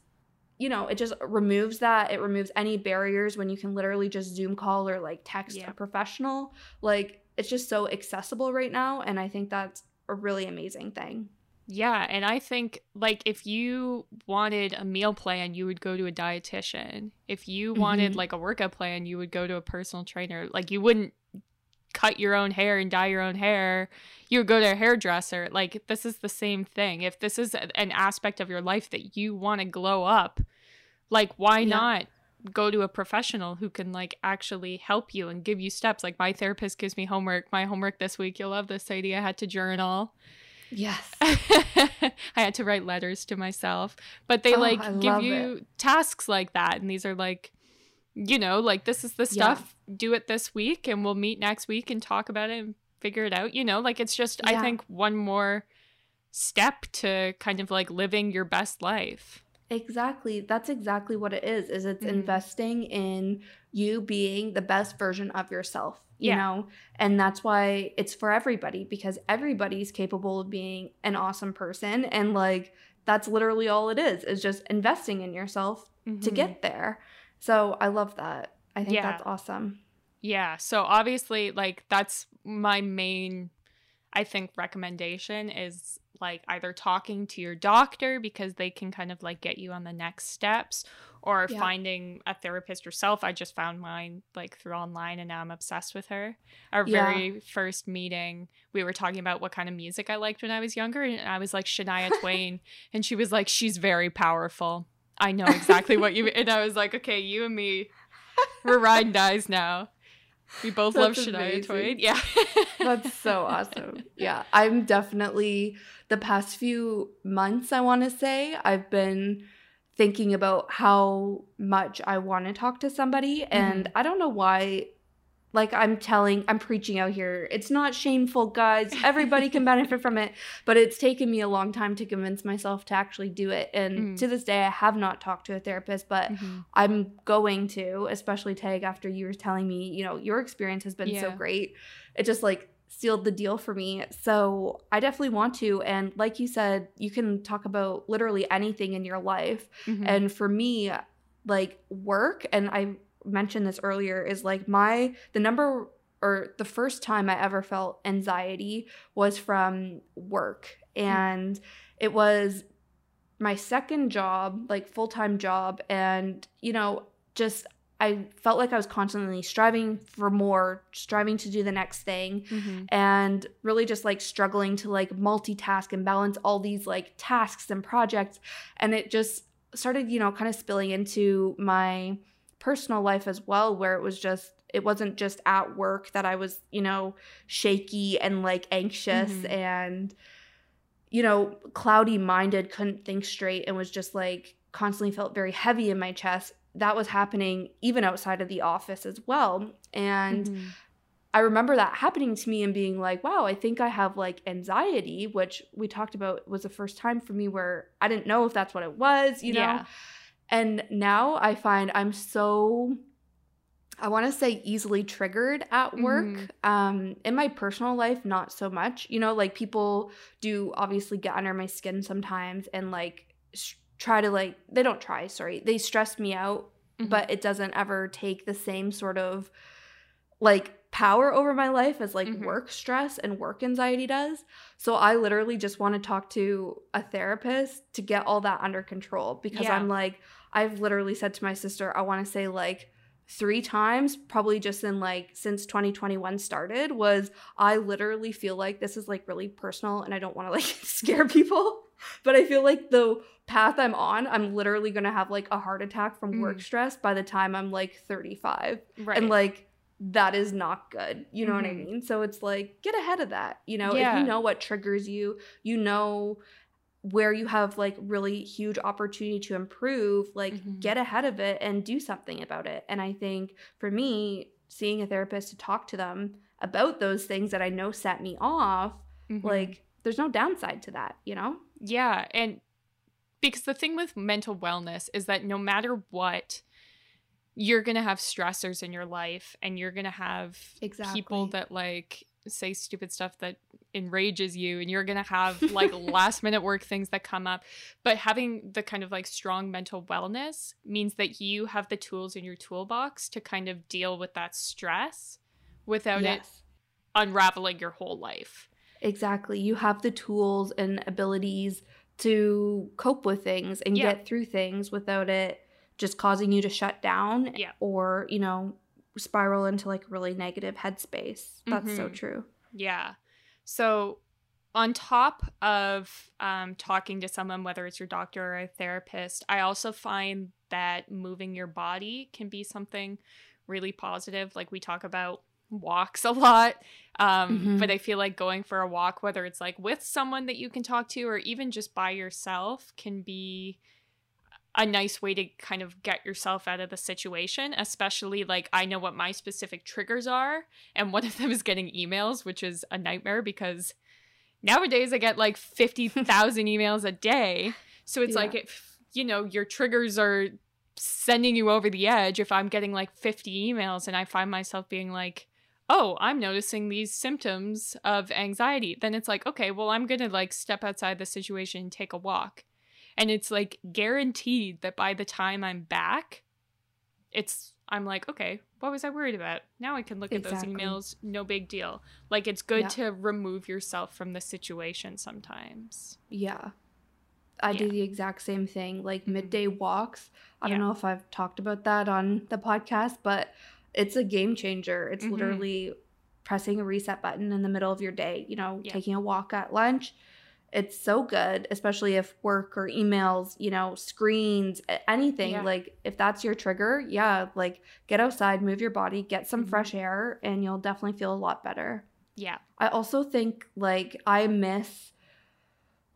you know it just removes that it removes any barriers when you can literally just zoom call or like text Yeah. a professional like it's just so accessible right now and i think that's a really amazing thing Yeah, and I think like if you wanted a meal plan, you would go to a dietitian. If you wanted Mhm. like a workout plan, you would go to a personal trainer. Like you wouldn't cut your own hair and dye your own hair, you would go to a hairdresser. Like this is the same thing. If this is an aspect of your life that you want to glow up, like why yeah. not go to a professional who can like actually help you and give you steps. Like my therapist gives me homework. My homework this week, you'll love this idea. I had to journal. Yes. I had to write letters to myself. But they oh, like give you it. tasks like that. And these are like, you know, like this is the stuff. Yeah. Do it this week and we'll meet next week and talk about it and figure it out. You know, like it's just, yeah. I think, one more step to kind of like living your best life. Exactly. That's exactly what it is. Is it's mm-hmm. investing in you being the best version of yourself, you yeah. know? And that's why it's for everybody because everybody's capable of being an awesome person and like that's literally all it is. Is just investing in yourself mm-hmm. to get there. So, I love that. I think yeah. that's awesome. Yeah. So, obviously like that's my main I think recommendation is like either talking to your doctor because they can kind of like get you on the next steps or yeah. finding a therapist yourself. I just found mine like through online and now I'm obsessed with her. Our yeah. very first meeting, we were talking about what kind of music I liked when I was younger and I was like Shania Twain and she was like she's very powerful. I know exactly what you mean. and I was like okay, you and me we're riding dies now. We both That's love Shania amazing. Twain. Yeah. That's so awesome. Yeah. I'm definitely the past few months, I want to say, I've been thinking about how much I want to talk to somebody. Mm-hmm. And I don't know why like I'm telling, I'm preaching out here. It's not shameful, guys. Everybody can benefit from it, but it's taken me a long time to convince myself to actually do it. And mm to this day, I have not talked to a therapist, but mm-hmm. I'm going to, especially Tag after you were telling me, you know, your experience has been yeah. so great. It just like sealed the deal for me. So I definitely want to. And like you said, you can talk about literally anything in your life. Mm-hmm. And for me, like work, and I mentioned this earlier is like my the number or the first time I ever felt anxiety was from work hmm. and mm. it was my second job like full-time job and you know just I felt like I was constantly striving for more, striving to do the next thing, mm-hmm. and really just like struggling to like multitask and balance all these like tasks and projects. And it just started, you know, kind of spilling into my personal life as well where it was just it wasn't just at work that I was, you know, shaky and like anxious mm-hmm. and you know, cloudy minded, couldn't think straight and was just like constantly felt very heavy in my chest. That was happening even outside of the office as well. And mm-hmm. I remember that happening to me and being like, wow, I think I have like anxiety, which we talked about was the first time for me where I didn't know if that's what it was, you know? Yeah. And now I find I'm so I want to say easily triggered at work. Mm-hmm. Um, in my personal life, not so much. You know, like people do obviously get under my skin sometimes and like sh- try to like they don't try. Sorry, they stress me out, mm-hmm. but it doesn't ever take the same sort of like power over my life as like mm-hmm. work stress and work anxiety does. So I literally just want to talk to a therapist to get all that under control because yeah. I'm like I've literally said to my sister I want to say like three times probably just in like since 2021 started was I literally feel like this is like really personal and I don't want to like scare people but I feel like the path I'm on I'm literally going to have like a heart attack from mm. work stress by the time I'm like 35 right. and like that is not good. You know mm-hmm. what I mm-hmm. mean? So it's like get ahead of that. You know, yeah. if you know what triggers you, you know where you have like really huge opportunity to improve, like mm-hmm. get ahead of it and do something about it. And I think for me, seeing a therapist to talk to them about those things that I know set me off, mm-hmm. like there's no downside to that, you know? Yeah, and because the thing with mental wellness is that no matter what you're going to have stressors in your life and you're going to have exactly. people that like say stupid stuff that enrages you and you're going to have like last minute work things that come up but having the kind of like strong mental wellness means that you have the tools in your toolbox to kind of deal with that stress without yes. it unraveling your whole life exactly you have the tools and abilities to cope with things and yeah. get through things without it just causing you to shut down yeah. or, you know, spiral into like really negative headspace. That's so Mhm. true. Yeah. So, on top of um, talking to someone, whether it's your doctor or a therapist, I also find that moving your body can be something really positive. Like we talk about walks a lot, um, Mhm. but I feel like going for a walk, whether it's like with someone that you can talk to or even just by yourself, can be a nice way to kind of get yourself out of the situation, especially like I know what my specific triggers are. And one of them is getting emails, which is a nightmare because nowadays I get like 50,000 emails a day. So it's Yeah. like, if, you know, your triggers are sending you over the edge. If I'm getting like 50 emails and I find myself being like, oh, I'm noticing these symptoms of anxiety, then it's like, okay, well, I'm going to like step outside the situation and take a walk. And it's like guaranteed that by the time I'm back, it's, I'm like, okay, what was I worried about? Now I can look at those emails, no big deal. Like it's good Yeah. to remove yourself from the situation sometimes. Yeah. I do the exact same thing, like Mhm. midday walks. I don't know if I've talked about that on the podcast, but it's a game changer. It's Mhm. literally pressing a reset button in the middle of your day, you know, Yeah. taking a walk at lunch. It's so good, especially if work or emails, you know, screens, anything. Yeah. Like if that's your trigger, yeah, like get outside, move your body, get some Mhm. fresh air, and you'll definitely feel a lot better. Yeah. I also think like I miss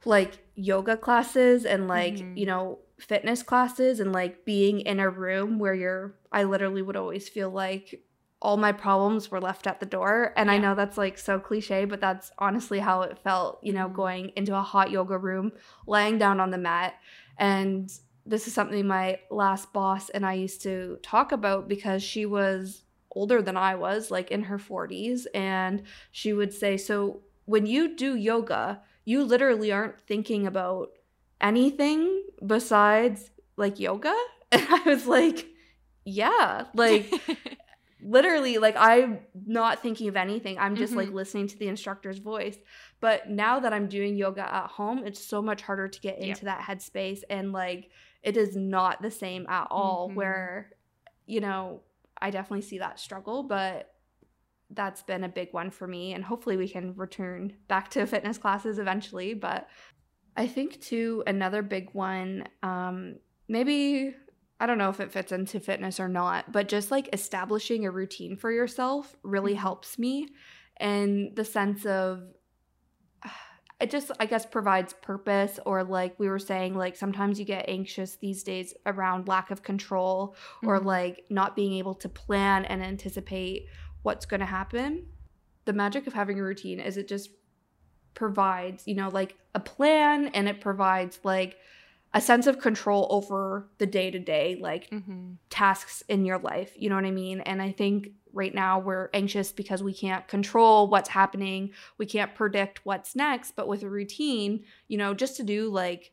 like yoga classes and like, Mhm. you know, fitness classes and like being in a room where you're I literally would always feel like all my problems were left at the door. And I know that's like so cliche, but that's honestly how it felt, you know, Mhm. going into a hot yoga room, laying down on the mat. And this is something my last boss and I used to talk about because she was older than I was, like in her 40s. And she would say, So when you do yoga, you literally aren't thinking about anything besides like yoga. And I was like, Yeah, like literally like i'm not thinking of anything i'm just like Mhm. listening to the instructor's voice but now that i'm doing yoga at home it's so much harder to get Yep. into that headspace and like it is not the same at all Mhm. where you know i definitely see that struggle but that's been a big one for me and hopefully we can return back to fitness classes eventually but i think too another big one um maybe I don't know if it fits into fitness or not, but just like establishing a routine for yourself really Mhm. helps me. And the sense of it just, I guess, provides purpose, or like we were saying, like sometimes you get anxious these days around lack of control or Mhm. like not being able to plan and anticipate what's going to happen. The magic of having a routine is it just provides, you know, like a plan and it provides like a sense of control over the day to day, like Mhm. tasks in your life. You know what I mean? And I think right now we're anxious because we can't control what's happening. We can't predict what's next. But with a routine, you know, just to do like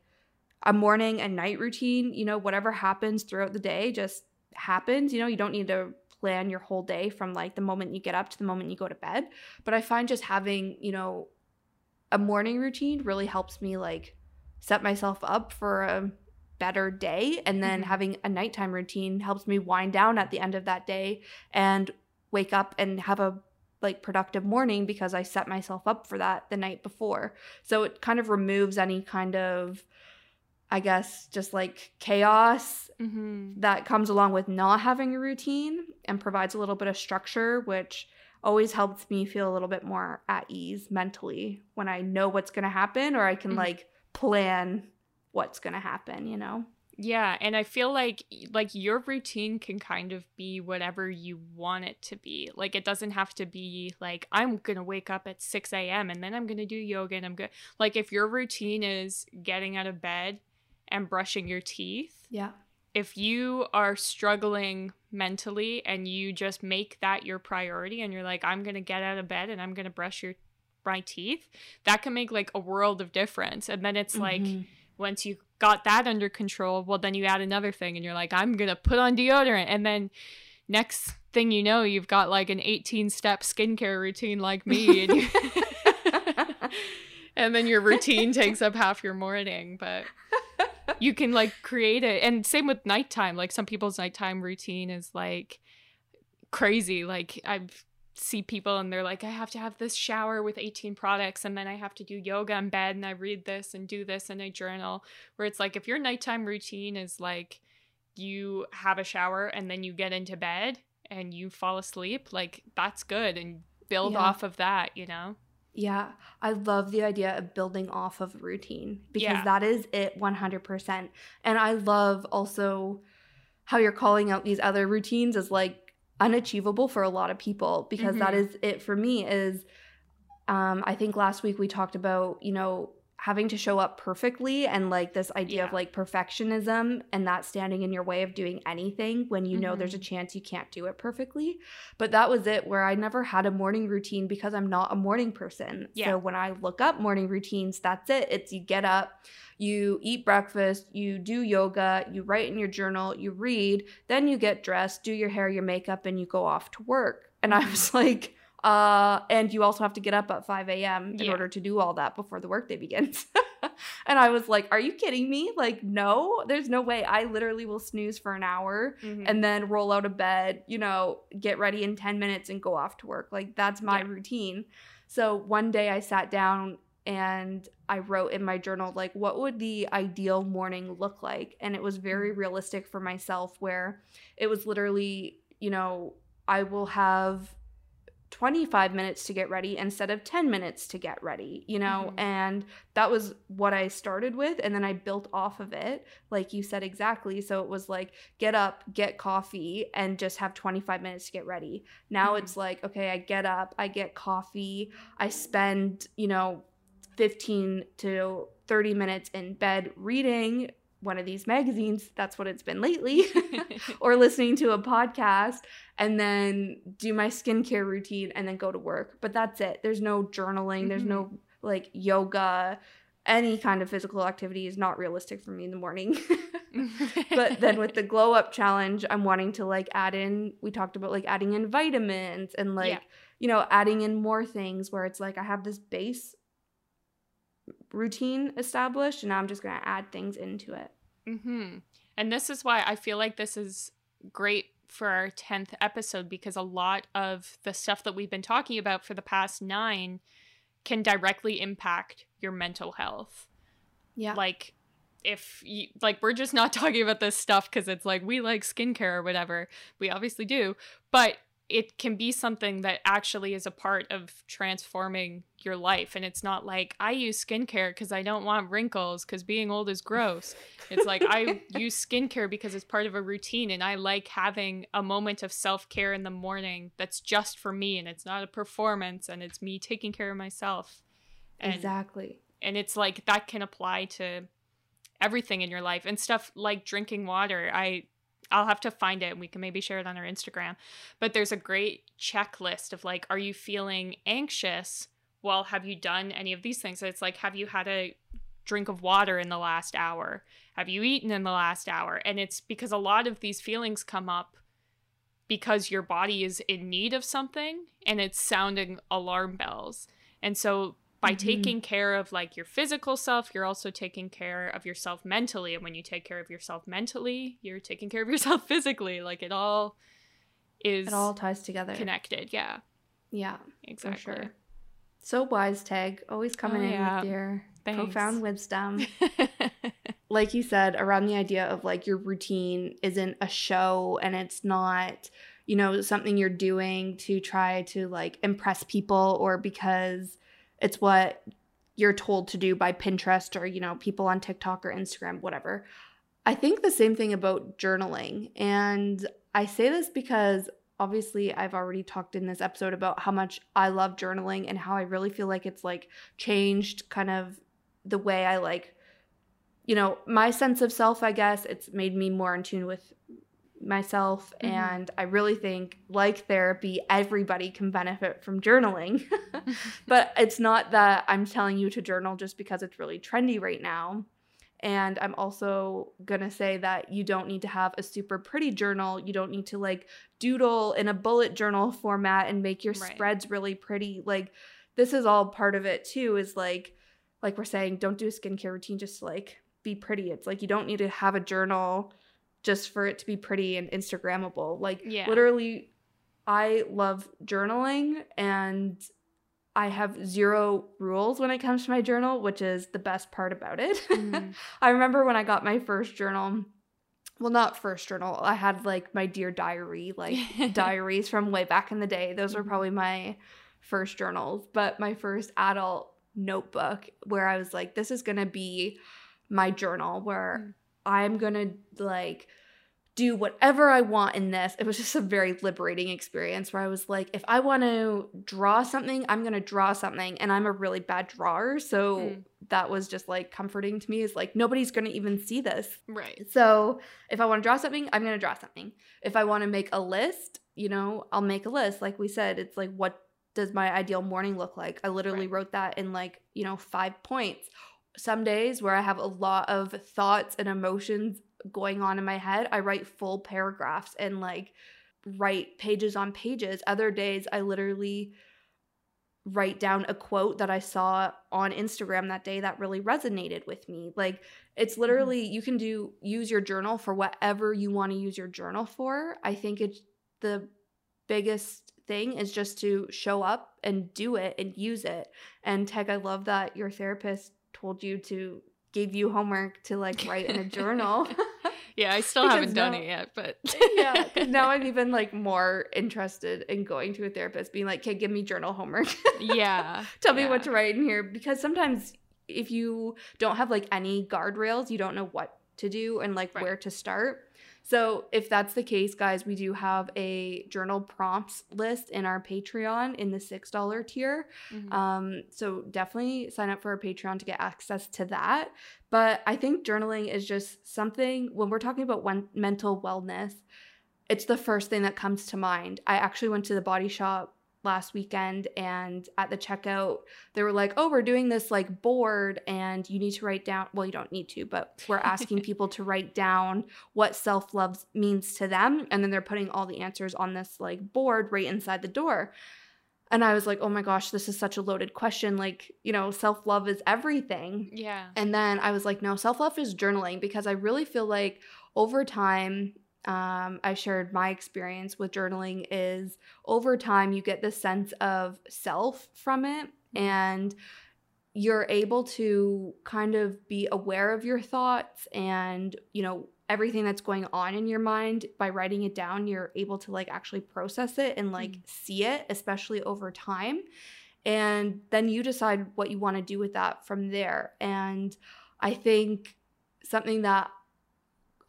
a morning and night routine, you know, whatever happens throughout the day just happens. You know, you don't need to plan your whole day from like the moment you get up to the moment you go to bed. But I find just having, you know, a morning routine really helps me like set myself up for a better day and then Mhm. having a nighttime routine helps me wind down at the end of that day and wake up and have a like productive morning because I set myself up for that the night before. So it kind of removes any kind of I guess just like chaos Mhm. that comes along with not having a routine and provides a little bit of structure which always helps me feel a little bit more at ease mentally when I know what's going to happen or I can Mhm. like plan what's going to happen, you know. Yeah, and I feel like like your routine can kind of be whatever you want it to be. Like it doesn't have to be like I'm gonna wake up at six a.m. and then I'm gonna do yoga and I'm good. Like if your routine is getting out of bed and brushing your teeth, Yeah. if you are struggling mentally and you just make that your priority and you're like I'm going to get out of bed and I'm going to brush your my teeth, that can make like a world of difference. And then it's like Mhm. once you got that under control, well then you add another thing and you're like I'm going to put on deodorant and then next thing you know you've got like an 18 step skincare routine like me and, you and then your routine takes up half your morning, but you can like create it and same with nighttime like some people's nighttime routine is like crazy. Like I see people and they're like, I have to have this shower with 18 products and then I have to do yoga in bed and I read this and do this and I journal. Where it's like if your nighttime routine is like you have a shower and then you get into bed and you fall asleep, like that's good and build Yeah. off of that, you know? Yeah, I love the idea of building off of routine because Yeah. that is it 100%. And I love also how you're calling out these other routines as like unachievable for a lot of people because that Mhm. is it for me is um I think last week we talked about, you know, having to show up perfectly and like this idea of like perfectionism and that standing in your way of doing anything when you know there's a Mhm. chance you can't do it perfectly. But that was it where I never had a morning routine because I'm not a morning person. Yeah. So when I look up morning routines, that's it. It's you get up, you eat breakfast, you do yoga, you write in your journal, you read, then you get dressed, do your hair, your makeup, and you go off to work. And I was like, uh, and you also have to get up at 5 a.m. in Yeah. order to do all that before the workday begins. and I was like, are you kidding me? Like, no, there's no way. I literally will snooze for an hour Mhm. and then roll out of bed, you know, get ready in 10 minutes and go off to work. Like that's my Yeah. routine. So one day I sat down and I wrote in my journal like what would the ideal morning look like? And it was very realistic for myself where it was literally, you know, I will have 25 minutes to get ready instead of 10 minutes to get ready, you know? Mhm. And that was what I started with. And then I built off of it, like you said exactly. So it was like, get up, get coffee, and just have 25 minutes to get ready. Now Mhm. it's like, okay, I get up, I get coffee, I spend, you know, 15 to 30 minutes in bed reading one of these magazines. That's what it's been lately. or listening to a podcast and then do my skincare routine and then go to work. But that's it. There's no journaling, there's no mm-hmm. like yoga, any kind of physical activity is not realistic for me in the morning. but then with the glow up challenge, I'm wanting to like add in, we talked about like adding in vitamins and like, Yeah. you know, adding in more things where it's like I have this base routine established and now I'm just going to add things into it. hmm And this is why I feel like this is great for our 10th episode because a lot of the stuff that we've been talking about for the past nine can directly impact your mental health. Yeah. Like, if you like, we're just not talking about this stuff because it's like we like skincare or whatever. We obviously do, but it can be something that actually is a part of transforming your life. And it's not like I use skincare because I don't want wrinkles because being old is gross. It's like I use skincare because it's part of a routine and I like having a moment of self care in the morning that's just for me and it's not a performance and it's me taking care of myself. And, exactly. and it's like that can apply to everything in your life and stuff like drinking water. I I'll have to find it and we can maybe share it on our Instagram. But there's a great checklist of like, are you feeling anxious? Well, have you done any of these things? It's like, have you had a drink of water in the last hour? Have you eaten in the last hour? And it's because a lot of these feelings come up because your body is in need of something and it's sounding alarm bells. And so by Mhm. taking care of like your physical self, you're also taking care of yourself mentally. And when you take care of yourself mentally, you're taking care of yourself physically. Like it all is It all ties together. connected. Yeah, Yeah, exactly. sure. So wise, Tag. Always coming Oh, in yeah. with your Thanks. profound wisdom. like you said, around the idea of like your routine isn't a show and it's not, you know, something you're doing to try to like impress people or because it's what you're told to do by Pinterest or, you know, people on TikTok or Instagram, whatever. I think the same thing about journaling. And I say this because obviously I've already talked in this episode about how much I love journaling and how I really feel like it's like changed kind of the way I like you know, my sense of self, I guess, it's made me more in tune with myself. Mhm. And I really think, like therapy, everybody can benefit from journaling. but it's not that I'm telling you to journal just because it's really trendy right now. And I'm also going to say that you don't need to have a super pretty journal. You don't need to like doodle in a bullet journal format and make your Right. spreads really pretty. Like, this is all part of it too, is like, like we're saying, don't do a skincare routine just to like be pretty. It's like you don't need to have a journal just for it to be pretty and Instagrammable. Like Yeah. literally I love journaling and I have zero rules when it comes to my journal, which is the best part about it. Mm. I remember when I got my first journal. Well, not first journal. I had like my dear diary, like diaries from way back in the day. Those were Mhm. probably my first journals, but my first adult notebook where I was like, this is going to be my journal where Mm. I'm to like do whatever I want in this. It was just a very liberating experience where I was like, if I want to draw something, I'm going to draw something. And I'm a really bad drawer. So Mm. that was just like comforting to me is like, nobody's going to even see this. right. So if I want to draw something, I'm going to draw something. If I want to make a list, you know, I'll make a list. Like we said, it's like, what does my ideal morning look like? I literally Right. wrote that in like, you know, five points. Some days where I have a lot of thoughts and emotions going on in my head, I write full paragraphs and like write pages on pages. Other days, I literally write down a quote that I saw on Instagram that day that really resonated with me. Like it's mm-hmm. literally you can do use your journal for whatever you want to use your journal for. I think it's the biggest thing is just to show up and do it and use it. And Teg, I love that your therapist told you to gave you homework to like write in a journal. Yeah, I still haven't done now- it yet, but yeah, now I'm even like more interested in going to a therapist, being like, "Okay, give me journal homework. yeah. Tell me what to write in here." Because sometimes if you don't have like any guardrails, you don't know what to do and like Right. where to start. So if that's the case, guys, we do have a journal prompts list in our Patreon in the six dollar tier. Mhm. Um, so definitely sign up for our Patreon to get access to that. But I think journaling is just something when we're talking about mental wellness, it's the first thing that comes to mind. I actually went to the body shop last weekend and at the checkout they were like, "Oh, we're doing this like board and you need to write down, well, you don't need to, but we're asking people to write down what self-love means to them and then they're putting all the answers on this like board right inside the door." And I was like, oh my gosh, this is such a loaded question. Like, you know, self love is everything. yeah. And then I was like, no, self love is journaling because I really feel like over time, um, I shared my experience with journaling is over time, you get this sense of self from it. And you're able to kind of be aware of your thoughts and, you know, everything that's going on in your mind by writing it down you're able to like actually process it and like Mm. see it especially over time and then you decide what you want to do with that from there and i think something that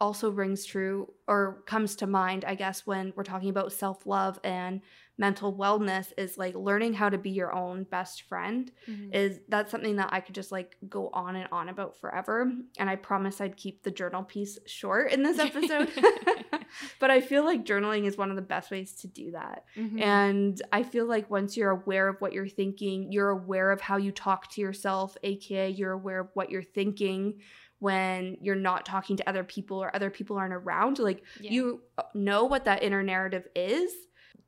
also rings true or comes to mind i guess when we're talking about self-love and mental wellness is like learning how to be your own best friend Mhm. is that's something that I could just like go on and on about forever. And I promise I'd keep the journal piece short in this episode. but I feel like journaling is one of the best ways to do that. Mhm. And I feel like once you're aware of what you're thinking, you're aware of how you talk to yourself, aka you're aware of what you're thinking when you're not talking to other people or other people aren't around. Like Yeah. you uh, know what that inner narrative is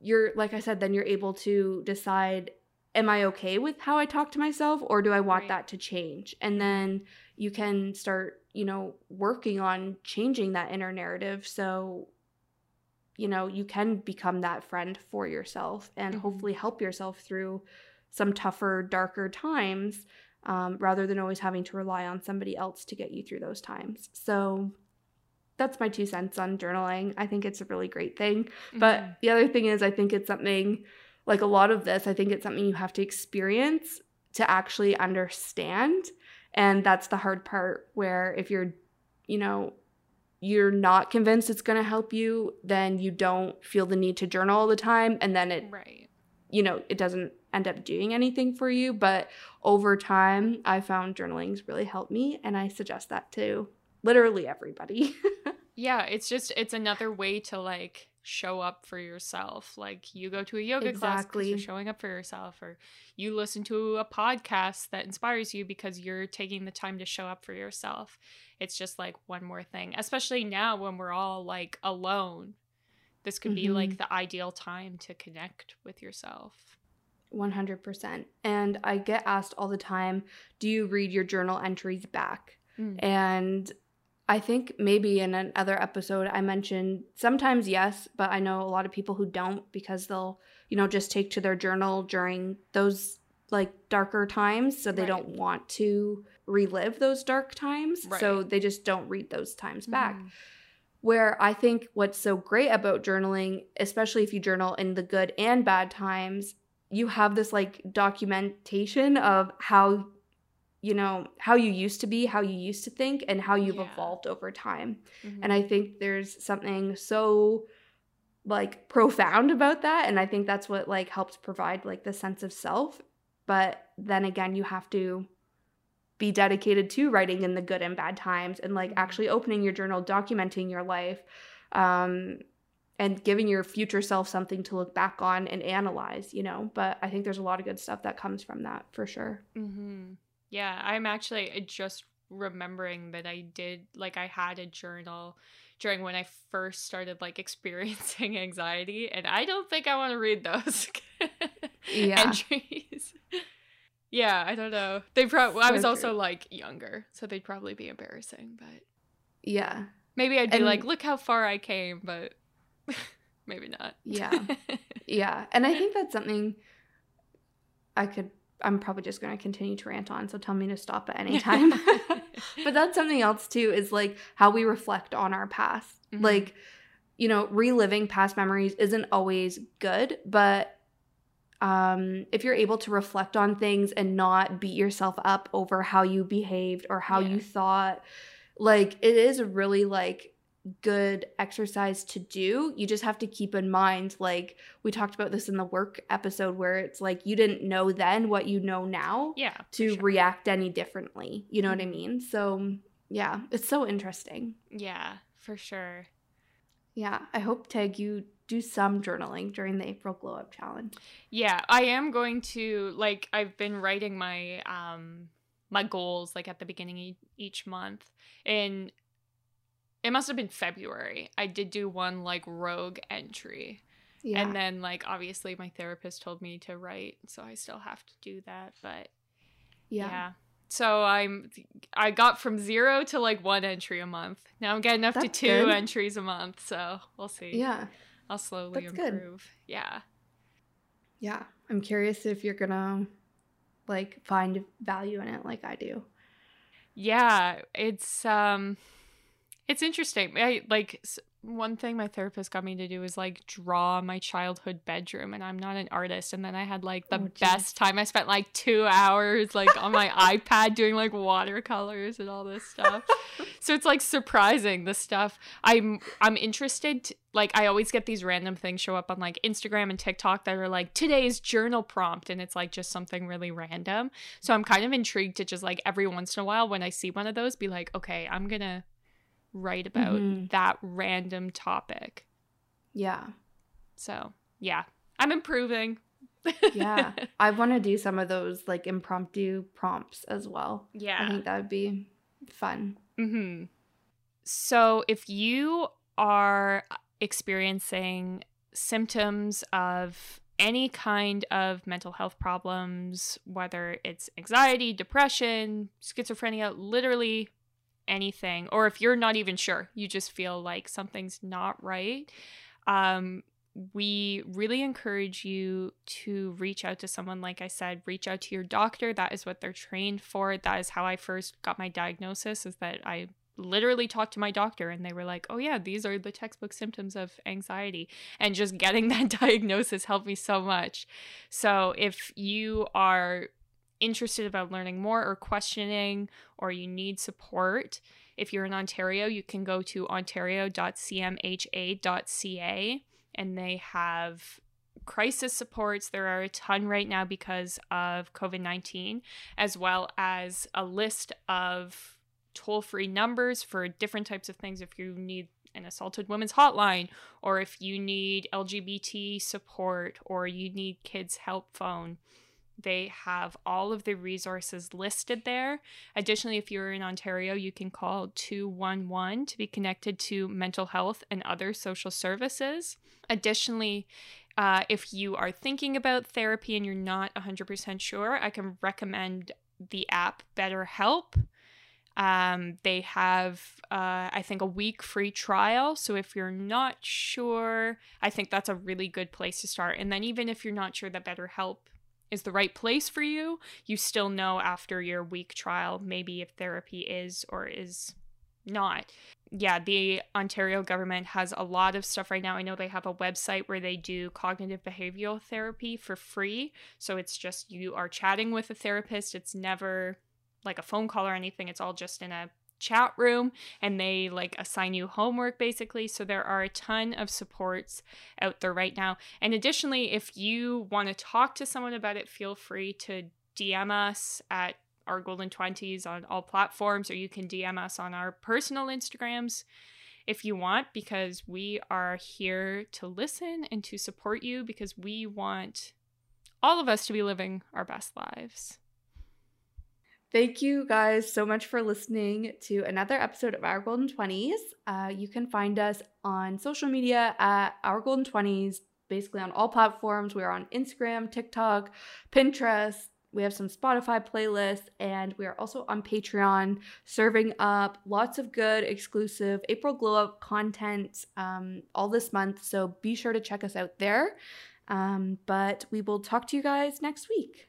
you're like i said then you're able to decide am i okay with how i talk to myself or do i want Right. that to change and then you can start you know working on changing that inner narrative so you know you can become that friend for yourself and Mhm. hopefully help yourself through some tougher darker times um, rather than always having to rely on somebody else to get you through those times so that's my two cents on journaling. I think it's a really great thing. But Mhm. the other thing is, I think it's something like a lot of this, I think it's something you have to experience to actually understand. And that's the hard part where if you're, you know, you're not convinced it's going to help you, then you don't feel the need to journal all the time. And then it, right. You know, it doesn't end up doing anything for you. But over time, I found journaling's really helped me. And I suggest that to literally everybody. Yeah, it's just it's another way to like show up for yourself. Like you go to a yoga class because you're showing up for yourself, or you listen to a podcast that inspires you because you're taking the time to show up for yourself. It's just like one more thing, especially now when we're all like alone. This could be like the ideal time to connect with yourself. 100%. And I get asked all the time, do you read your journal entries back? Mm. And I think maybe in another episode I mentioned sometimes yes, but I know a lot of people who don't because they'll, you know, just take to their journal during those like darker times so they Right. don't want to relive those dark times. So they just don't read those times back. Mhm. Where I think what's so great about journaling, especially if you journal in the good and bad times, you have this like documentation of how you know how you used to be how you used to think and how you've Yeah. evolved over time Mhm. and i think there's something so like profound about that and i think that's what like helps provide like the sense of self but then again you have to be dedicated to writing in the good and bad times and like actually opening your journal documenting your life um and giving your future self something to look back on and analyze you know but i think there's a lot of good stuff that comes from that for sure Mm-hmm. Yeah, I'm actually just remembering that I did like I had a journal during when I first started like experiencing anxiety, and I don't think I want to read those Yeah. entries. Yeah, I don't know. They probably I was also like younger, so they'd probably be embarrassing, but yeah maybe I'd be And- like, look how far I came, but maybe not. Yeah. Yeah, and I think that's something I could. I'm probably just going to continue to rant on, so tell me to stop at any time. but that's something else too. Is like how we reflect on our past. Mhm. Like, you know, reliving past memories isn't always good, but um, if you're able to reflect on things and not beat yourself up over how you behaved or how Yeah. you thought, like it is really like good exercise to do. You just have to keep in mind, like we talked about this in the work episode, where it's like you didn't know then what you know now yeah, to sure. react any differently. You know what I Mhm. mean? So yeah, it's so interesting. yeah, for sure. Yeah, I hope Tag you do some journaling during the April Glow Up Challenge. Yeah, I am going to like I've been writing my um my goals like at the beginning e- each month and it must have been February. I did do one like rogue entry. Yeah, And then like obviously my therapist told me to write, so I still have to do that, but yeah, yeah. So I'm I got from 0 to like 1 entry a month. Now I'm getting up to 2 good. entries a month, so we'll see. yeah, I'll slowly That's good. improve. Yeah. yeah. I'm curious if you're gonna like find value in it, like I do. Yeah, it's um it's interesting. I like one thing my therapist got me to do is like draw my childhood bedroom and I'm not an artist and then I had like the Oh, best time. I spent like 2 hours like on my iPad doing like watercolors and all this stuff. so it's like surprising the stuff. I'm I'm interested to, like I always get these random things show up on like Instagram and TikTok that are like today's journal prompt and it's like just something really random. So I'm kind of intrigued to just like every once in a while when I see one of those be like, okay, I'm going to write about Mhm. that random topic. Yeah, So, yeah. I'm improving. yeah. I want to do some of those like impromptu prompts as well. Yeah. I think that would be fun. Mm-hmm. So, if you are experiencing symptoms of any kind of mental health problems, whether it's anxiety, depression, schizophrenia, literally anything, or if you're not even sure, you just feel like something's not right, um, we really encourage you to reach out to someone. Like I said, reach out to your doctor. That is what they're trained for. That is how I first got my diagnosis, is that I literally talked to my doctor and they were like, oh, yeah, these are the textbook symptoms of anxiety. And just getting that diagnosis helped me so much. So if you are interested about learning more or questioning or you need support, if you're in Ontario, you can go to ontario.cmha.ca and they have crisis supports. There are a ton right now because of COVID 19, as well as a list of toll free numbers for different types of things. If you need an assaulted women's hotline, or if you need LGBT support, or you need kids' help phone. They have all of the resources listed there. Additionally, if you're in Ontario, you can call 211 to be connected to mental health and other social services. Additionally, uh, if you are thinking about therapy and you're not 100% sure, I can recommend the app BetterHelp. Um, they have, uh, I think, a week free trial. So if you're not sure, I think that's a really good place to start. And then even if you're not sure that BetterHelp is the right place for you, you still know after your week trial maybe if therapy is or is not. Yeah, the Ontario government has a lot of stuff right now. I know they have a website where they do cognitive behavioral therapy for free. So it's just you are chatting with a therapist. It's never like a phone call or anything. It's all just in a chat room and they like assign you homework basically. So there are a ton of supports out there right now. And additionally, if you want to talk to someone about it, feel free to DM us at our golden 20s on all platforms or you can DM us on our personal Instagrams if you want because we are here to listen and to support you because we want all of us to be living our best lives. Thank you guys so much for listening to another episode of Our Golden 20s. Uh, you can find us on social media at Our Golden 20s, basically on all platforms. We are on Instagram, TikTok, Pinterest. We have some Spotify playlists, and we are also on Patreon, serving up lots of good exclusive April Glow Up content um, all this month. So be sure to check us out there. Um, but we will talk to you guys next week.